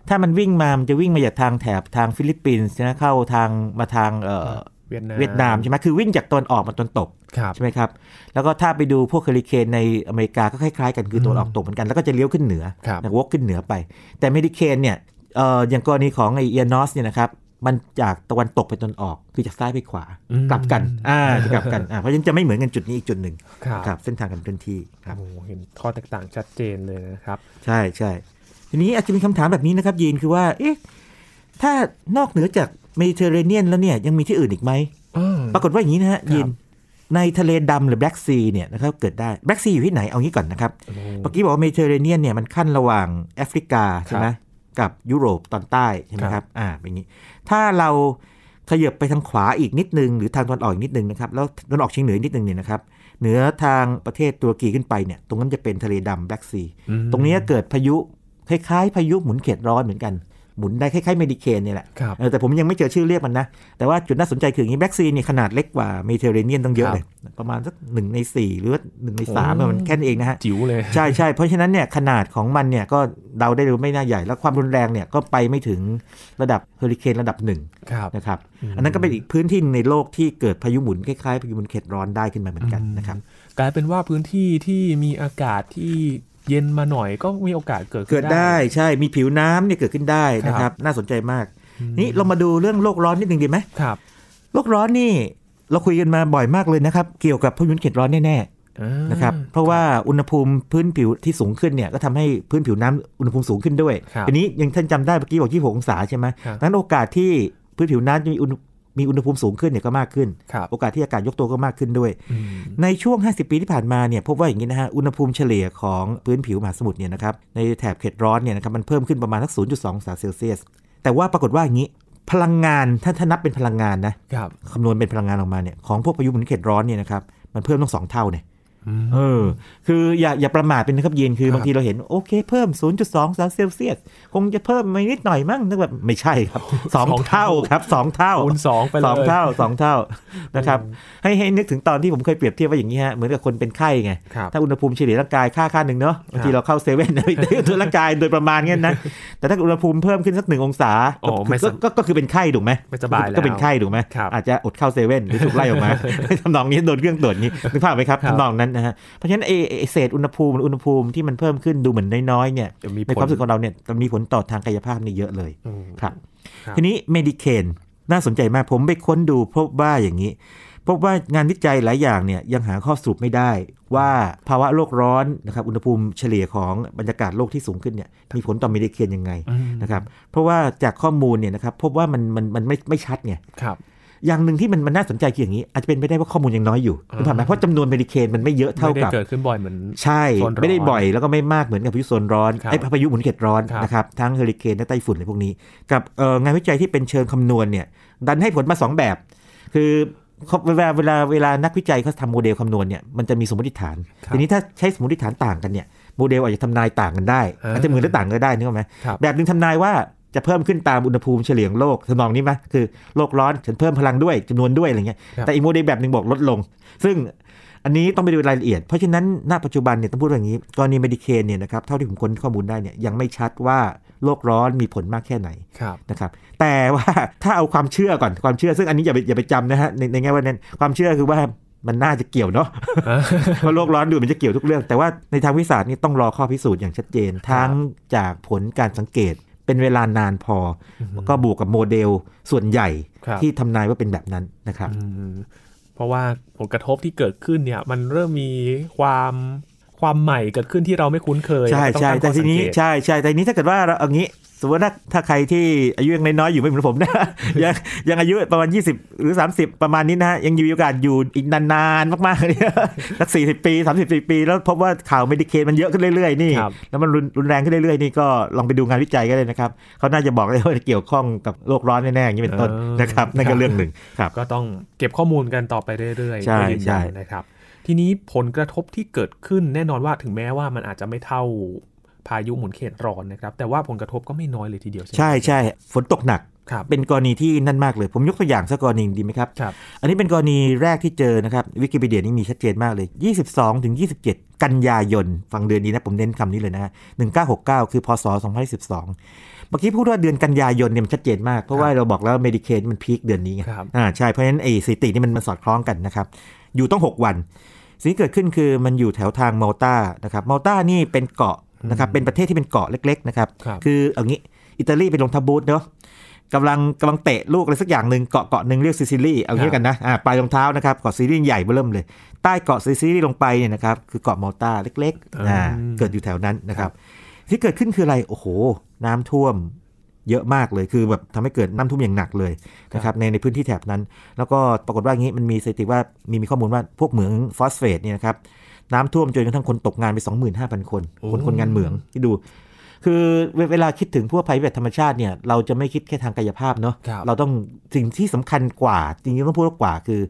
[SPEAKER 2] ถ้ามันวิ่งมา มันจะวิ่งมาจากทางแถบทางฟิลิปปินส์นะเข้าทางมาทางเอ่อ
[SPEAKER 1] เวียดนาม
[SPEAKER 2] เวียดนามใช่ไหมคือวิ่งจากตอนออกมาตอนตก
[SPEAKER 1] ครับ
[SPEAKER 2] ใช่ไหมครับ แล้วก็ถ้าไปดูพวกเฮอริเคนในอเมริกาก็คล้ายๆกันคือตะวันออกตกเหมือนกัน แล้วก็จะเลี้ยวขึ้นเหนือ
[SPEAKER 1] ครับ
[SPEAKER 2] นะวกขึ้นเหนือไป แต่เมดิเคนเนี่ยเอ่ออย่างกรณีของไอเอียนอสเนี่ยนะครับมันจากตะวันตกไปตะวันออกคือจากซ้ายไปขวา
[SPEAKER 1] อืม
[SPEAKER 2] กลับกันอ่าจะกลับกันอ่าเพราะฉะนั้นจะไม่เหมือนกันจุดนี้อีกจุดหนึ่ง
[SPEAKER 1] ครับ
[SPEAKER 2] ครับเส้นทางการเคลื่อนที่ครับ
[SPEAKER 1] โอ้โหเห็นข้อแตกต่างชัดเจนเลยนะครับ
[SPEAKER 2] ใช่ใช่ ทีนี้อาจจะมีคำถามแบบนี้นะครับยีนคือว่าเอ๊ะถ้านอกเหนือจากเมดิเตอร์เรเนียนแล้วเนี่ยยังมีที่อื่นอีกไหมปรากฏว่าอย่างนี้นะฮะ
[SPEAKER 1] ครับอ
[SPEAKER 2] ย่างในทะเลดำหรือ Black Sea เนี่ยนะครับเกิดได้ Black Sea อยู่ที่ไหนเอางี้ก่อนนะครับ
[SPEAKER 1] โอ้โห
[SPEAKER 2] เมื่อกี้บอกว่าเมดิเตอร์เรเนียนเนี่ยมันคั่นระหว่างแอฟริกาใช่ไหมกับยุโรปตอนใต้ใช่ไหม
[SPEAKER 1] ครั
[SPEAKER 2] รับอ่าเป็นอย่างนี้ ถ้าเราขยับไปทางขวาอีกนิดนึง หรือทางตะวันออกอีกนิดนึงนะครับแล้วตะวันออกเฉียงเหนืออีกนิดนึงเนี่ยนะครับเหนือทางประเทศตุรกีขึ้นไปเนี่ยตรงนั้นจะเป็นทะเลดำ Black Sea
[SPEAKER 1] อืม
[SPEAKER 2] ตรงนี้เกิดพายุ คล้ายๆพายุหมุนเขตร้อนเหมือนกันหมุนได้คล้ายๆ medicane เนี่ยแหละ
[SPEAKER 1] ครับ
[SPEAKER 2] เออแต่ผมยังไม่เจอชื่อเรียกมันนะ แต่ว่าจุดน่าสนใจคืออย่างนี้ Black Sea เนี่ยขนาดเล็กกว่าเมดิเตอร์เรเนียนตั้งเยอะ
[SPEAKER 1] ครับ
[SPEAKER 2] เลย ประมาณสักหนึ่งในสี่หรือว่าหนึ่งในสาม
[SPEAKER 1] โอ้
[SPEAKER 2] มันแค่นั้นเองนะฮะ
[SPEAKER 1] จิ๋วเลย
[SPEAKER 2] ใช่ใช่เพราะฉะนั้นเนี่ยขนาดของมันเนี่ยก็เดาได้เลยว่าไม่น่าใหญ่ แล้วความรุนแรงเนี่ยก็ไปไม่ถึงระดับเฮอริเคนระดับหนึ่ง
[SPEAKER 1] ครับ
[SPEAKER 2] นะครับ
[SPEAKER 1] อืม
[SPEAKER 2] อันนั้นก็เป็นอีกพื้นที่ในโลกที่เกิดพายุหมุนคล้ายๆพายุหมุนเขตร้อนได้ขึ้นมาเหมือนกันนะครับ
[SPEAKER 1] กลายเป็นว่าพื้นที่ที่มีอากาศที่ เย็นมาหน่อยก็มีโอกาสเกิดขึ้น
[SPEAKER 2] เกิดได้ใช่มีผิวน้ำเนี่ยเกิดขึ้นได้นะค
[SPEAKER 1] ครั
[SPEAKER 2] รับ
[SPEAKER 1] บ
[SPEAKER 2] น่าสนใจมาก นี่เรามาดูเรื่องโลกร้อนนิดนึงดีไหม
[SPEAKER 1] ครับ
[SPEAKER 2] โลกร้อนนี่เราคุยกันมาบ่อยมากเลยนะครับ เกี่ยวกับพายุหมุนเขตร้อนแน่
[SPEAKER 1] อ่า
[SPEAKER 2] ๆนะครับเพราะว่าอุณหภูมิพื้นผิวที่สูงขึ้นเนี่ยก็ทำให้พื้นผิวน้ำอุณหภูมิสูงขึ้นด้วย
[SPEAKER 1] ครับ
[SPEAKER 2] ทีนี้ยังท่านจำได้เมื่อกี้บอก26องศาใช่ไหม
[SPEAKER 1] ครับ
[SPEAKER 2] นั้นโอกาสที่พื้นผิวน้ำจะมีอุณห มีอุณหภูมิสูงขึ้นเนี่ยก็มากขึ้น
[SPEAKER 1] ครับ
[SPEAKER 2] โอกาสที่อากาศยกตัวก็มากขึ้นด้วย
[SPEAKER 1] อืม
[SPEAKER 2] ในช่วง 50 ปีที่ผ่านมาเนี่ยพบว่าอย่างนี้นะฮะอุณหภูมิเฉลี่ยของพื้นผิวมหาสมุทรเนี่ยนะครับในแถบเขตร้อนเนี่ยนะครับมันเพิ่มขึ้นประมาณสัก 0.2องศาเซลเซียส แต่ว่าปรากฏว่าอย่างนี้พลังงานถ้าถ้านับเป็นพลังงานนะครับคำนวณเป็นพลังงานออกมาเนี่ยของพวกพายุหมุนเขตร้อนเนี่ยนะครับมันเพิ่มต้องสองเท่าเนี่ย
[SPEAKER 1] อืม
[SPEAKER 2] เออ คืออย่าอย่าประมาทเป็นนะครับเย็นคือ
[SPEAKER 1] ครับ
[SPEAKER 2] บางทีเราเห็นโอเคเพิ่ม 0.2องศาเซลเซียส คงจะเพิ่มมานิดหน่อยมั้งนึกแบบไม่ใช่ครับสองเท่าครับสองเท่า
[SPEAKER 1] คูณสองไปเลย
[SPEAKER 2] สองเท่าสองเท่านะครับให้ให้นึกถึงตอนที่ผมเคยเปรียบเทียบว่าอย่างนี้ฮะเหมือนกับคนเป็นไข้ไง
[SPEAKER 1] ครับ
[SPEAKER 2] ถ้าอุณหภูมิเฉลี่ยร่างกายค่าค่าหนึ่งเนาะบางทีเราเข้าเซเว่นตัวร่างกายโดยประมาณเงี้ยนะแต่ถ้าอุณหภูมิเพิ่มขึ้นสักหนึ่งองศา
[SPEAKER 1] อ๋อไม่
[SPEAKER 2] ก็
[SPEAKER 1] สบ
[SPEAKER 2] ก็ก็คือเป็นไข้ถูกไหม
[SPEAKER 1] ไม่สบายแล้ว
[SPEAKER 2] ก็เป็นไข้ถูกไหม
[SPEAKER 1] ครับ
[SPEAKER 2] อาจจะอดเข้าเซเว่นหรือถูกไล่ออกมาทำนองนี้โดนเครื่องตรวจนี้นึกภาพไหมครับ
[SPEAKER 1] ครับ
[SPEAKER 2] ทำนองนั้นนะฮะเพราะฉะนั้นไอ้ไอ้เศษอุณหภูมิอุณหภูมิที่มันเพิ่มขึ้นดูเหมือนน้อยๆเนี่ย
[SPEAKER 1] จะมี
[SPEAKER 2] ในความรู้สึกของเราเนี่ยมันมีผลต่อทางกายภาพนี่เยอะเลย
[SPEAKER 1] อืม
[SPEAKER 2] ครับ
[SPEAKER 1] ครับ
[SPEAKER 2] ทีนี้ medicane น่าสนใจมากผมไปค้นดูพบว่าอย่างนี้ พบว่างานวิจัยหลายอย่างเนี่ยยังหาข้อสรุปไม่ได้ว่าภาวะโลกร้อนนะครับอุณหภูมิเฉลี่ยของบรรยากาศโลกที่สูงขึ้นเนี่ยมีผลต่อ medicane ยังไง
[SPEAKER 1] อืม
[SPEAKER 2] นะครับเพราะว่าจากข้อมูลเนี่ยนะครับพบว่ามันมันมันไม่ไม่ชัดไง
[SPEAKER 1] ครับ
[SPEAKER 2] อย่างหนึ่งที่มันมันน่าสนใจคืออย่างนี้ อาจจะเป็นไปได้ว่าข้อมูลยังน้อยอยู่
[SPEAKER 1] อ่า
[SPEAKER 2] ถูกไหมเพราะจำนวน medicane มันไม่เยอะเท่า
[SPEAKER 1] ไม่ได้
[SPEAKER 2] กับ
[SPEAKER 1] เกิดขึ้นบ่อยเหมือน
[SPEAKER 2] ใช่
[SPEAKER 1] โซนร้อน
[SPEAKER 2] ไม่ได้บ่อยแล้วก็ไม่มากเหมือนกับพายุโซนร้อน
[SPEAKER 1] ครับ
[SPEAKER 2] ไอ้พายุหมุนเขตร้อน
[SPEAKER 1] ครับ
[SPEAKER 2] นะครับทั้งเฮอริเคนและไต้ฝุ่นอะไรพวกนี้ กับเอ่องานวิจัยที่เป็นเชิงคำนวณเนี่ยดันให้ผลมาสองแบบ คือเขาเวลาเวลาเวลานักวิจัยเขาทำโมเดลคำนวณเนี่ยมันจะมีสมมติฐาน
[SPEAKER 1] ครับ
[SPEAKER 2] ทีนี้ถ้าใช้สมมติฐานต่างกันเนี่ยโมเดลอาจจะทำนายต่างกันได้
[SPEAKER 1] อ่า
[SPEAKER 2] อาจจะเหมือนหรือต่างก็ได้นึกออกไหม
[SPEAKER 1] ครับ
[SPEAKER 2] แบบหนึ่งทำนายว่า จะเพิ่มขึ้นตามอุณหภูมิเฉลี่ยของโลกทำนองนี้ไหมคือโลกร้อนฉันเพิ่มพลังด้วยจำนวนด้วยอะไรเงี้ย
[SPEAKER 1] ครับ
[SPEAKER 2] แต่อีกโมเดลแบบหนึ่งบอกลดลง ซึ่งอันนี้ต้องไปดูรายละเอียด เพราะฉะนั้นณปัจจุบันเนี่ยต้องพูดว่าอย่างนี้กรณี medicane เนี่ยนะครับเท่าที่ผมค้นข้อมูลได้เนี่ยยังไม่ชัดว่าโลกร้อนมีผลมากแค่ไหน
[SPEAKER 1] ครับ
[SPEAKER 2] นะครับแต่ว่าถ้าเอาความเชื่อก่อนความเชื่อ ซึ่งอันนี้อย่าไปอย่าไปจำนะฮะในในแง่ว่านั้นความเชื่อคือว่ามันน่าจะเกี่ยวเนาะเพราะโลกร้อนดูมันจะเกี่ยวทุกเรื่อง แต่ว่าในทางวิทยาศาสตร์นี่ต้องรอข้อพิสูจน์อย่างชัดเจน ทั้งจากผลการสังเกต เป็นเวลานานพออแล้วก็บวกกับโมเดลส่วนใหญ่
[SPEAKER 1] ครับ
[SPEAKER 2] ที่ทำนายว่าเป็นแบบนั้นนะครับ
[SPEAKER 1] อืมเพราะว่าผลกระทบที่เกิดขึ้นเนี่ย มันเริ่มมีความความใหม่เกิดขึ้นที่เราไม่คุ้นเคย
[SPEAKER 2] ใช่
[SPEAKER 1] ต้อง
[SPEAKER 2] ใช่
[SPEAKER 1] งข้อ
[SPEAKER 2] แต่ทีนี้
[SPEAKER 1] สังเกต
[SPEAKER 2] ใช่ใช่แต่ทีนี้ถ้าเกิดว่าเราเอางี้ส มมติว่าถ้าถ้าใครที่อายุยังน้อยๆอยู่ไม่เหมือนผมนะยังยังอายุประมาณ 20 หรือ 30 ประมาณนี้นะฮะยังมีโอกาสอยู่อีกนานๆมากๆเนี่ยสัก40ปี30ปี แล้วพบว่าข่าวเมดิเคมันเยอะขึ้นเรื่อยๆนี่
[SPEAKER 1] ครับ
[SPEAKER 2] แล้วมันรุนรุนแรงขึ้นเรื่อยๆนี่ก็ลองไปดูงานวิจัยก็เลยนะครับเขาน่าจะบอกเลยว่าเกี่ยวข้องกับโลกร้อนแน่ๆอย่างนี้เป็นต้น
[SPEAKER 1] เออ
[SPEAKER 2] นะครับนั่น
[SPEAKER 1] ครั
[SPEAKER 2] ก็
[SPEAKER 1] บ
[SPEAKER 2] เรื่องหนึ่งครับ
[SPEAKER 1] ก็ต้องเก็บข้อมูลกันต่อไปเรื่อยๆ
[SPEAKER 2] ใช่
[SPEAKER 1] เพื่อยืนยัน
[SPEAKER 2] ใช่
[SPEAKER 1] นะครับทีนี้ผลกระทบที่เกิดขึ้นแน่นอนว่าถึงแม้ว่ามันอาจจะไม่เท่า พายุหมุนเขตร้อนนะครับ แต่ว่าผลกระทบก็ไม่น้อยเลยทีเดียว ใช่ไหม
[SPEAKER 2] ใช่ใช่ฝนตกหนัก
[SPEAKER 1] ครับ
[SPEAKER 2] เป็นกรณีที่นั่นมากเลย ผมยกตัวอย่างสักกรณีดีไหมครับ
[SPEAKER 1] ครับ
[SPEAKER 2] อันนี้เป็นกรณีแรกที่เจอนะครับวิกิพีเดียนี่มีชัดเจนมากเลย 22ถึง27 กันยายน ฟังเดือนนี้นะผมเน้นคำนี้เลยนะฮะ1969 คือพศ2012เมื่อกี้พูดว่าเดือนกันยายนเนี่ยมันชัดเจนมาก เพราะว่าเราบอกแล้วเมดิเคนมันพีคเดือนนี้ไง
[SPEAKER 1] ครับ
[SPEAKER 2] อ่าใช่เพราะฉะนั้นไอ้สถิตินี่มันมันสอดคล้องกันนะครับอยู่ตั้ง 6 วันสิ่งที่เกิดขึ้นคือมันอยู่แถวทางมัลตานะครับมัลตานี่เป็นเกาะ นะครับเป็นประเทศที่เป็นเกาะเล็ก ๆ นะครับ
[SPEAKER 1] ครับ
[SPEAKER 2] คือเอางี้อิตาลีเป็นรองเท้าบูทเนาะกำลังกำลังเตะลูกอะไรสักอย่างหนึ่งเกาะเกาะหนึ่งเรียกซิซิลีเอางี้กันนะอ่าปลายรองเท้านะครับเกาะซิซิลีใหญ่เบิ่มเลย ใต้เกาะซิซิลีลงไปเนี่ยนะครับคือเกาะมัลตาเล็กๆอ่า
[SPEAKER 1] อืม
[SPEAKER 2] เกิดอยู่แถวนั้นนะครับ ที่เกิดขึ้นคืออะไรโอ้โห น้ำท่วมเยอะมากเลยคือแบบทำให้เกิดน้ำท่วมอย่างหนักเลยนะครับในในพื้นที่แถบนั้น แล้วก็ปรากฏว่าอย่างนี้มันมีสถิติว่ามีมีข้อมูลว่าพวกเหมืองฟอสเฟตเนี่ยนะครับ น้ำท่วมจนกระทั่งคนตกงานไป 25,000 คน
[SPEAKER 1] โอ้
[SPEAKER 2] คนคนงานเหมืองที่ดู คือเวเวลาคิดถึงพวกภัยพิบัติธรรมชาติเนี่ยเราจะไม่คิดแค่ทางกายภาพเนาะ
[SPEAKER 1] ครับ
[SPEAKER 2] เราต้องสิ่งที่สำคัญกว่า จริงๆต้องพูดว่ากว่าคือ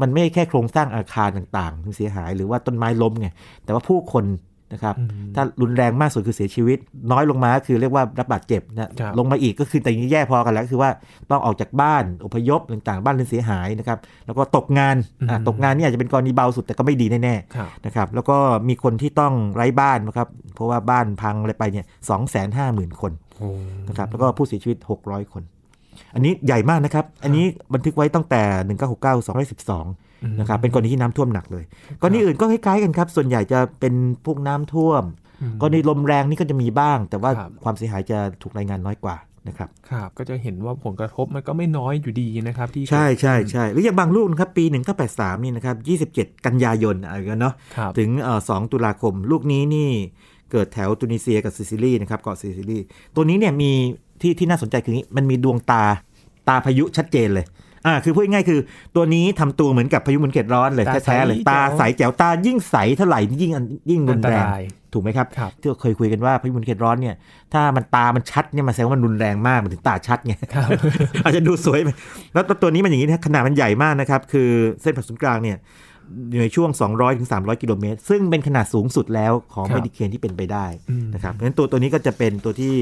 [SPEAKER 2] มันไม่แค่โครงสร้างอาคารต่างๆที่เสียหาย หรือว่าต้นไม้ล้มไงแต่ว่าผู้คน นะครับ
[SPEAKER 1] อืม
[SPEAKER 2] ถ้ารุนแรงมากสุดคือเสียชีวิต น้อยลงมาก็คือเรียกว่ารับบาดเจ็บนะครับลงมาอีกก็คือแต่อย่างนี้แย่พอกันแล้วก็คือว่าต้องออกจากบ้านอพยพต่างๆบ้านเรือนเสียหายนะครับแล้วก็ตกงานอะ
[SPEAKER 1] อืม
[SPEAKER 2] ตกงานนี่อาจจะเป็นกรณีเบาสุดแต่ก็ไม่ดีแน่ๆ
[SPEAKER 1] ครับ
[SPEAKER 2] นะครับแล้วก็มีคนที่ต้องไร้บ้านนะครับเพราะว่าบ้านพังอะไรไปเนี่ยสองแสนห้าหมื่นคน
[SPEAKER 1] โอ้
[SPEAKER 2] นะครับแล้วก็ผู้เสียชีวิต 600 คน อันนี้ใหญ่มากนะครับ อันนี้บันทึกไว้ตั้งแต่ 1969 212 นะครับเป็นกรณีที่น้ำท่วมหนักเลยกรณีอื่นก็คล้ายๆกันครับ ส่วนใหญ่จะเป็นพวกน้ำท่วม
[SPEAKER 1] อืม
[SPEAKER 2] กรณีลมแรงนี่ก็จะมีบ้าง แต่ว่า
[SPEAKER 1] ครับ
[SPEAKER 2] ความเสียหายจะถูกรายงานน้อยกว่านะครับ
[SPEAKER 1] ครับ ก็จะเห็นว่าผลกระทบมันก็ไม่น้อยอยู่ดีนะครับที่
[SPEAKER 2] ใช่ใช่ใช่หรืออย่างบางลูกนะครับปี 1983 นี่นะครับ 27 กันยายนอะไรกันเนาะ
[SPEAKER 1] ครับ
[SPEAKER 2] ถึงเอ่อ2ตุลาคม ลูกนี้นี่เกิดแถวตุนิเซียกับซิซิลีนะครับเกาะซิซิลีตัวนี้เนี่ยมีที่ที่น่าสนใจคืองี้มันมีดวงตาตาพายุชัดเจนเลย อ่าคือพูดง่ายๆคือตัวนี้ทำตัวเหมือนกับพายุหมุนเขตร้อนเลย
[SPEAKER 1] ตาใส
[SPEAKER 2] แท้ๆเลย
[SPEAKER 1] แจ๋ว
[SPEAKER 2] ตาใสแจ๋วตายิ่งใสเท่าไหร่ยิ่งอันยิ่งรุ
[SPEAKER 1] อัน
[SPEAKER 2] น
[SPEAKER 1] ต
[SPEAKER 2] แรง
[SPEAKER 1] ราย
[SPEAKER 2] ถูกไหมครับ
[SPEAKER 1] ครับ
[SPEAKER 2] ที่เราเคยคุยกันว่าพายุหมุนเขตร้อนเนี่ยถ้ามันตามันชัดเนี่ยมันแสดงว่ามันรุนแรงมากมันถึงตาชัดไง
[SPEAKER 1] ครับ
[SPEAKER 2] อาจจะดูสวยไปแล้วตัวนี้มันอย่างนี้นะขนาดมันใหญ่มากนะครับคือเส้นผ่าศูนย์กลางเนี่ยอยู่ในช่วง 200ถึง300กิโลเมตร ซึ่งเป็นขนาดสูงสุดแล้วของ
[SPEAKER 1] ครับ
[SPEAKER 2] เมดิเคนที่เป็นไปได้
[SPEAKER 1] อืม
[SPEAKER 2] นะครับเพราะฉะนั้นตัวตัวนี้ก็จะเป็นตัวที่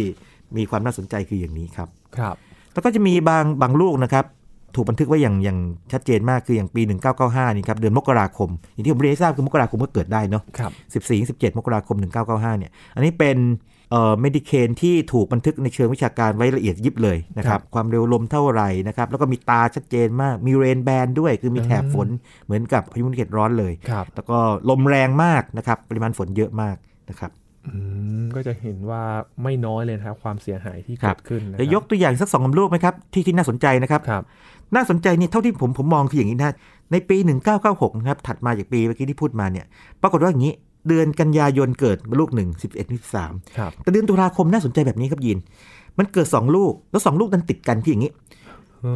[SPEAKER 2] มีความน่าสนใจคืออย่างนี้ครับ
[SPEAKER 1] ครับ
[SPEAKER 2] แล้วก็จะมีบางบางลูกนะครับ ถูกบันทึกไว้อย่างอย่างชัดเจนมากคืออย่างปี 1995 นี่ครับเดือนมกราคม อย่างที่ผมเรียนให้ทราบคือมกราคมก็เกิดได้เนาะ
[SPEAKER 1] ครับ
[SPEAKER 2] 14 17 มกราคม 1995 เนี่ย อันนี้เป็นเอ่อเมดิเคนที่ถูกบันทึกในเชิงวิชาการไว้ละเอียดยิบเลยนะค
[SPEAKER 1] ครั
[SPEAKER 2] รับ
[SPEAKER 1] บ
[SPEAKER 2] ความเร็วลมเท่าไหร่นะครับแล้วก็มีตาชัดเจนมากมีเรนแบนด้วย คือมีแถบฝนเหมือนกับพายุหมุนเขตร้อนเลย
[SPEAKER 1] ครับ
[SPEAKER 2] แล้วก็ลมแรงมากนะครับปริมาณฝนเยอะมากนะครับ
[SPEAKER 1] อืม ก็จะเห็นว่าไม่น้อยเลยนะครับความเสียหายที่
[SPEAKER 2] ครั
[SPEAKER 1] เกิ
[SPEAKER 2] บ
[SPEAKER 1] ดขึ้นนะ
[SPEAKER 2] จะยกตัวอย่างสักสองสามรูปไหมครับที่ที่น่าสนใจนะครับ
[SPEAKER 1] ครับ
[SPEAKER 2] น่าสนใจนี่เท่าที่ผมผมมองคืออย่างนี้นะในปี 1996นะครับถัดมาจากปีเมื่อกี้ที่พูดมาเนี่ย ปรากฏว่าอย่างนี้เดือนกันยายนเกิดลูกหนึ่ง11 13
[SPEAKER 1] ครับ
[SPEAKER 2] แต่เดือนตุลาคมน่าสนใจแบบนี้ครับยิน มันเกิด2ลูกแล้ว2ลูกนั้นติดกันคืออย่างนี้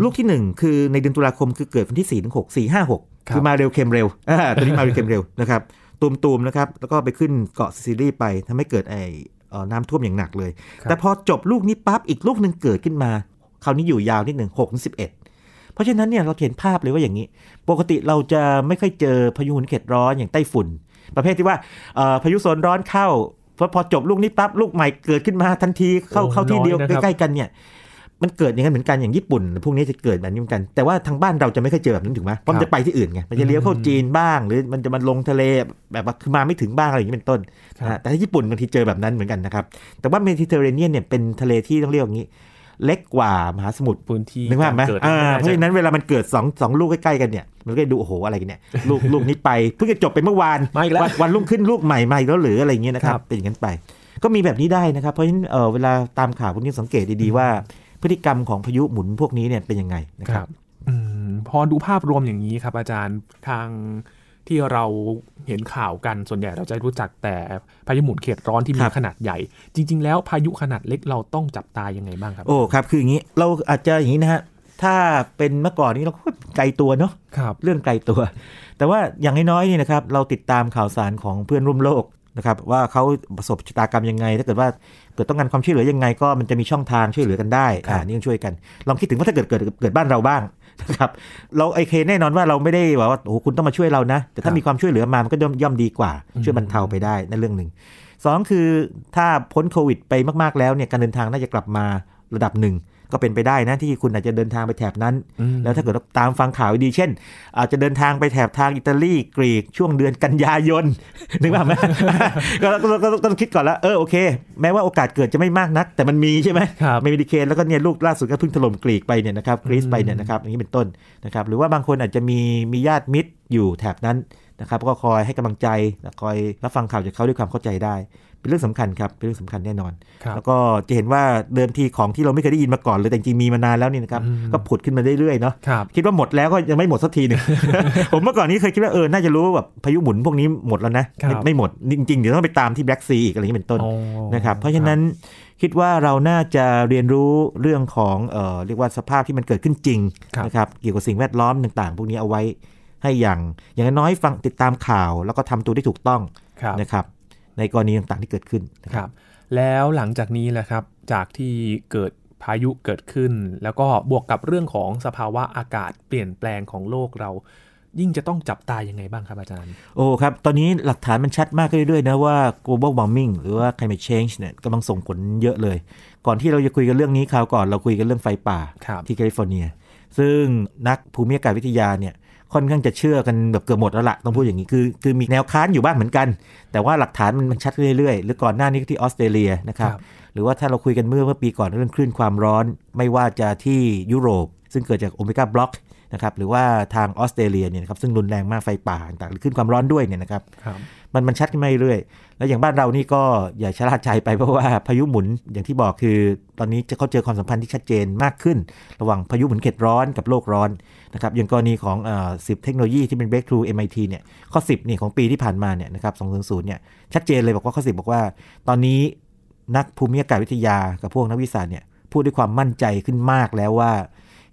[SPEAKER 2] ลูกที่1คือในเดือนตุลาคมคือเกิดวันที่4ถึง6 4 5 6
[SPEAKER 1] ครับ
[SPEAKER 2] คือมาเร็วเค็มเร็วอ่าตัวนี้มาเร็วเค็มเร็วนะครับ ตูมๆนะครับแล้วก็ไปขึ้นเกาะซิซิลีไปทำให้เกิดไอเอ่อน้ำท่วมอย่างหนักเลย
[SPEAKER 1] ครับ
[SPEAKER 2] แต่พอจบลูกนี้ปั๊บอีกลูกหนึ่งเกิดขึ้นมาคราวนี้อยู่ยาวนิดหนึ่ง6ถึง11เพราะฉะนั้นเนี่ยเราเห็นภาพเลยว่าอย่างนี้ ปกติเราจะไม่ค่อยเจอพายุหมุนเขตร้อนอย่างไต้ฝุ่น ประเภทที่ว่าเอ่อพายุโซนร้อนเข้าพอพอจบลูกนี้ปั๊บลูกใหม่เกิดขึ้นมาทันทีเข้า
[SPEAKER 1] โอ้
[SPEAKER 2] เข้าที่เดียว
[SPEAKER 1] น้อยนะครับ
[SPEAKER 2] ใกล้ๆกันเนี่ย มันเกิดอย่างนั้นเหมือนกันอย่างญี่ปุ่นพวกนี้จะเกิดแบบนี้เหมือนกัน แต่ว่าทางบ้านเราจะไม่ค่อยเจอแบบนั้นถูกไหมเพราะมันจะไปที่อื่นไงมันจะเลี้ยวเข้าจีนบ้าง หรือมันจะมาลงทะเลแบบว่าคือมาไม่ถึงบ้างอะไรอย่างนี้เป็นต้น
[SPEAKER 1] ครับ
[SPEAKER 2] นะฮะแต่ที่ญี่ปุ่นบางทีเจอแบบนั้นเหมือนกันนะครับแต่ว่าเมดิเตอร์เรเนียนเนี่ยเป็นทะเลที่ต้องเรียกอย่างนี้ เล็กกว่ามหาสมุทร
[SPEAKER 1] พื้นที่
[SPEAKER 2] นึกภาพไหม
[SPEAKER 1] เกิด
[SPEAKER 2] อ่า
[SPEAKER 1] ไม่น่
[SPEAKER 2] เพราะฉะนั้นเวลามันเกิดสองสองลูกใกล้ๆกันเนี่ยมันก็จะดูโอ้โหอะไรกันเนี่ยลูกลูกนี้ไปเพิ่งจะจบไปเมื่อวาน
[SPEAKER 1] มาอีกแล้ว
[SPEAKER 2] วันวันรุ่งขึ้นลูกใหม่มาอีกแล้วหรืออะไรอย่างเงี้ยนะครับ
[SPEAKER 1] ครับ
[SPEAKER 2] เป็นอย่างนั้นไปก็มีแบบนี้ได้นะครับ เพราะฉะนั้นเออเวลาตามข่าวพวกนี้สังเกตดีๆว่า พฤติกรรมของพายุหมุนพวกนี้เนี่ยเป็นยังไงนะ
[SPEAKER 1] ค
[SPEAKER 2] ค
[SPEAKER 1] รั
[SPEAKER 2] รั
[SPEAKER 1] บบอืมพอดูภาพรวมอย่างนี้ครับอาจารย์ทางที่เราเห็นข่าวกันส่วนใหญ่เราจะรู้จักแต่พายุหมุนเขตร้อนที่มี
[SPEAKER 2] ครับ
[SPEAKER 1] ขนาดใหญ่ จริง ๆ แล้วพายุขนาดเล็กเราต้องจับตายังไงบ้างครับ
[SPEAKER 2] โอ้ครับ คืออย่างนี้เราอาจจะอย่างนี้นะฮะถ้าเป็นเมื่อก่อนนี้เราก็ไกลตัวเนาะ
[SPEAKER 1] ครับ
[SPEAKER 2] เรื่องไกลตัว แต่ว่าอย่างน้อยๆนี่นะครับ เราติดตามข่าวสารของเพื่อนร่วมโลกนะครับว่าเขาประสบชะตากรรมยังไง ถ้าเกิดว่า เกิดต้องการความช่วยเหลือยังไงก็มันจะมีช่องทางช่วยเหลือกันได้
[SPEAKER 1] ครับ
[SPEAKER 2] อ่านี่ต้องช่วยกัน ลองคิดถึงว่าถ้าเกิดเกิดเกิดบ้านเราบ้างนะครับเราไอเคแน่นอนว่าเราไม่ได้บอกว่าโอ้โหคุณต้องมาช่วยเรานะ แต่ถ้ามีความช่วยเหลือมามันก็ย่อมย่อมดีกว่า ช่วยบรรเทาไปได้นั่นเรื่องหนึ่งสองคือถ้าพ้นโควิดไปมาก ๆ แล้วเนี่ยการเดินทางน่าจะกลับมาระดับหนึ่ง ก็เป็นไปได้นะที่คุณอาจจะเดินทางไปแถบนั้น
[SPEAKER 1] อืม
[SPEAKER 2] แล้วถ้าเกิดว่าตามฟังข่าวดี เช่น อาจจะเดินทางไปแถบทางอิตาลีกรีกช่วงเดือนกันยายนนึกว่าไหมก็ก็ก็ก็ต้องคิดก่อนแล้วเออโอเค แม้ว่าโอกาสเกิดจะไม่มากนัก แต่มันมีใช่ไหม
[SPEAKER 1] ครับ
[SPEAKER 2] ไม่มีดีเคนแล้วก็เนี่ยลูกล่าสุดก็เพิ่งถล่มกรีกไปเนี่ยนะครับกรีซไปเนี่ยนะครับอย่างนี้เป็นต้นนะครับหรือว่าบางคนอาจจะมีมีญาติมิตรอยู่แถบนั้นนะครับก็คอยให้กำลังใจคอยรับฟังข่าวจากเขาด้วยความเข้าใจได้ เป็นเรื่องสำคัญครับเป็นเรื่องสำคัญแน่นอน
[SPEAKER 1] ครับ
[SPEAKER 2] แล้วก็จะเห็นว่าเดิมทีของที่เราไม่เคยได้ยินมาก่อนเลยแต่จริงๆมีมานานแล้วนี่นะครับ
[SPEAKER 1] อืม
[SPEAKER 2] ก็ผุดขึ้นมาเรื่อยๆเนาะ
[SPEAKER 1] ครับ
[SPEAKER 2] คิดว่าหมดแล้วก็ยังไม่หมดสักทีหนึ่งผมเมื่อก่อนนี้เคยคิดว่าเออน่าจะรู้ว่าแบบพายุหมุนพวกนี้หมดแล้วนะครับไม่ไม่หมดจริงๆเดี๋ยวต้องไปตามที่แบล็กซีอีกอะไรอย่างนี้เป็นต้น
[SPEAKER 1] อ๋อ
[SPEAKER 2] นะครับเพราะฉะนั้นคิดว่าเราน่าจะเรียนรู้เรื่องของเอ่อเรียกว่าสภาพที่มันเกิดขึ้นจริง
[SPEAKER 1] ครับ
[SPEAKER 2] นะครับเกี่ยวกับสิ่งแวดล้อมต่างๆ พวกนี้เอาไว้ให้อย่างอย่างน้อยๆฟังติดตามข่าว แล้วก็ทำตัวได้ถูกต้อง
[SPEAKER 1] ครับ
[SPEAKER 2] นะครับ ในกรณีต่างๆที่เกิดขึ้นนะ
[SPEAKER 1] ครับ แล้วหลังจากนี้แหละครับจากที่เกิดพายุเกิดขึ้น แล้วก็บวกกับเรื่องของสภาวะอากาศเปลี่ยนแปลงของโลกเรา ยิ่งจะต้องจับตายังไงบ้างครับอาจารย์
[SPEAKER 2] โอ้ครับ ตอนนี้หลักฐานมันชัดมากขึ้นเรื่อยๆนะว่า global warming หรือว่า climate change เนี่ยกำลังส่งผลเยอะเลย ก่อนที่เราจะคุยกันเรื่องนี้คราวก่อนเราคุยกันเรื่องไฟป่า
[SPEAKER 1] ครับ
[SPEAKER 2] ที่แคลิฟอร์เนีย ซึ่งนักภูมิอากาศวิทยาเนี่ย ค่อนข้างจะเชื่อกันแบบเกือบหมดแล้วละต้องพูดอย่างนี้คือคือมีแนวค้านอยู่บ้างเหมือนกัน แต่ว่าหลักฐานมันมันชัดขึ้นเรื่อยๆ หรือก่อนหน้านี้ก็ที่ออสเตรเลียนะครับ
[SPEAKER 1] ครับ
[SPEAKER 2] หรือว่าถ้าเราคุยกันเมื่อเมื่อปีก่อนเรื่องคลื่นความร้อน ไม่ว่าจะที่ยุโรป ซึ่งเกิดจากโอเมก้าบล็อกนะครับหรือว่าทางออสเตรเลียเนี่ยนะครับซึ่งรุนแรงมากไฟป่าต่างๆหรือคลื่นความร้อนด้วยเนี่ยนะครับ
[SPEAKER 1] ครับ
[SPEAKER 2] มันมันชัดขึ้นมาเรื่อยๆแล้วอย่างบ้านเรานี่ก็อย่าชะล่าใจไปเพราะว่าพายุหมุนอย่างที่บอกคือ ตอนนี้จะเขาเจอความสัมพันธ์ที่ชัดเจนมากขึ้น ระหว่างพายุหมุนเขตร้อนกับโลกร้อนนะครับอย่างกรณีของเอ่อ10เทคโนโลยีที่เป็น breakthrough MIT เนี่ยข้อ 10นี่ของปีที่ผ่านมาเนี่ยนะครับ200เนี่ยชัดเจนเลยบอกว่าข้อ 10 บอกว่า ตอนนี้นักภูมิอากาศวิทยากับพวกนักวิทยาศาสตร์เนี่ยพูดด้วยความมั่นใจขึ้นมากแล้วว่า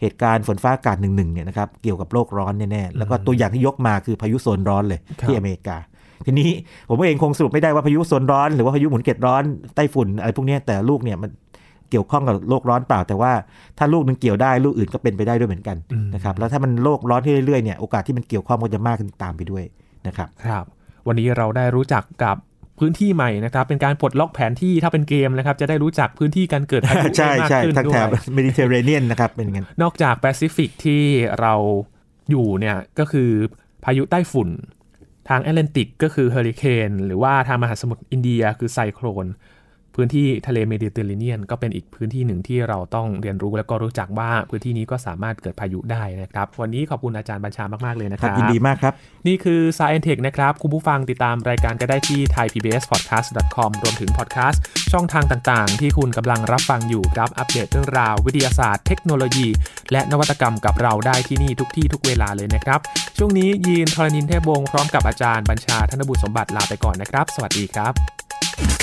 [SPEAKER 2] เหตุการณ์ฝนฟ้าอากาศหนึ่งๆเนี่ยนะครับเกี่ยวกับโลกร้อนแน่ๆแล้วก็ตัวอย่างที่ยกมาคือพายุโซนร้อนเลย
[SPEAKER 1] ครับ
[SPEAKER 2] ที่อเมริกา ทีนี้ผมเองคงสรุปไม่ได้ว่าพายุโซนร้อนหรือว่าพายุหมุนเขตร้อนไต้ฝุ่นอะไรพวกเนี้ยแต่ลูกเนี่ยมันเกี่ยวข้องกับโลกร้อนเปล่า แต่ว่าถ้าลูกหนึงเกี่ยวได้ลูกอื่นก็เป็นไปได้ด้วยเหมือนกัน
[SPEAKER 1] อืม
[SPEAKER 2] นะครับแล้วถ้ามันโลกร้อนที่เรื่อยๆเนี่ยโอกาสที่มันเกี่ยวข้องก็จะมากขึ้นตามไปด้วยนะครับ
[SPEAKER 1] ครับวันนี้เราได้รู้จักกับพื้นที่ใหม่นะครับ เป็นการปลดล็อกแผนที่ถ้าเป็นเกมนะครับ จะได้รู้จักพื้นที่การเกิดพายุ
[SPEAKER 2] ใช่
[SPEAKER 1] ได้มาก
[SPEAKER 2] ใช่
[SPEAKER 1] ขึ้น
[SPEAKER 2] ทาง
[SPEAKER 1] ด้
[SPEAKER 2] แถ
[SPEAKER 1] วย
[SPEAKER 2] บเมดิเตอร์เรเนียนนะครับเป็นอย่างนั้น
[SPEAKER 1] นอกจากแปซิฟิกที่เราอยู่เนี่ยก็คือพายุไต้ฝุ่น ทางแอตแลนติกก็คือเฮอริเคนหรือว่าทางมหาสมุทรอินเดียคือไซโครน พื้นที่ทะเลเมดิเตอร์เรเนียน ก็เป็นอีกพื้นที่หนึ่งที่เราต้องเรียนรู้แล้วก็รู้จักว่าพื้นที่นี้ก็สามารถเกิดพายุได้นะครับ วันนี้ขอบคุณอาจารย์บัญชามาก ๆ เลยนะค
[SPEAKER 2] รั
[SPEAKER 1] รั
[SPEAKER 2] บยินดีมากครับ
[SPEAKER 1] นี่คือ Science Tech นะครับ คุณผู้ฟังติดตามรายการก็ได้ที่ thaipbspodcast.com รวมถึงพอดแคสต์ช่องทางต่าง ๆ ที่คุณกำลังรับฟังอยู่ครับอัปเดตเรื่องราว วิทยาศาสตร์เทคโนโลยี และนวัตกรรมกับเราได้ที่นี่ทุกที่ทุกเวลาเลยนะครับช่วงนี้ยีนทรณินเทพวงศ์พร้อมกับอาจารย์บัญชาธนบุตรสมบัติลาไปก่อนนะครับ สวัสดีครับ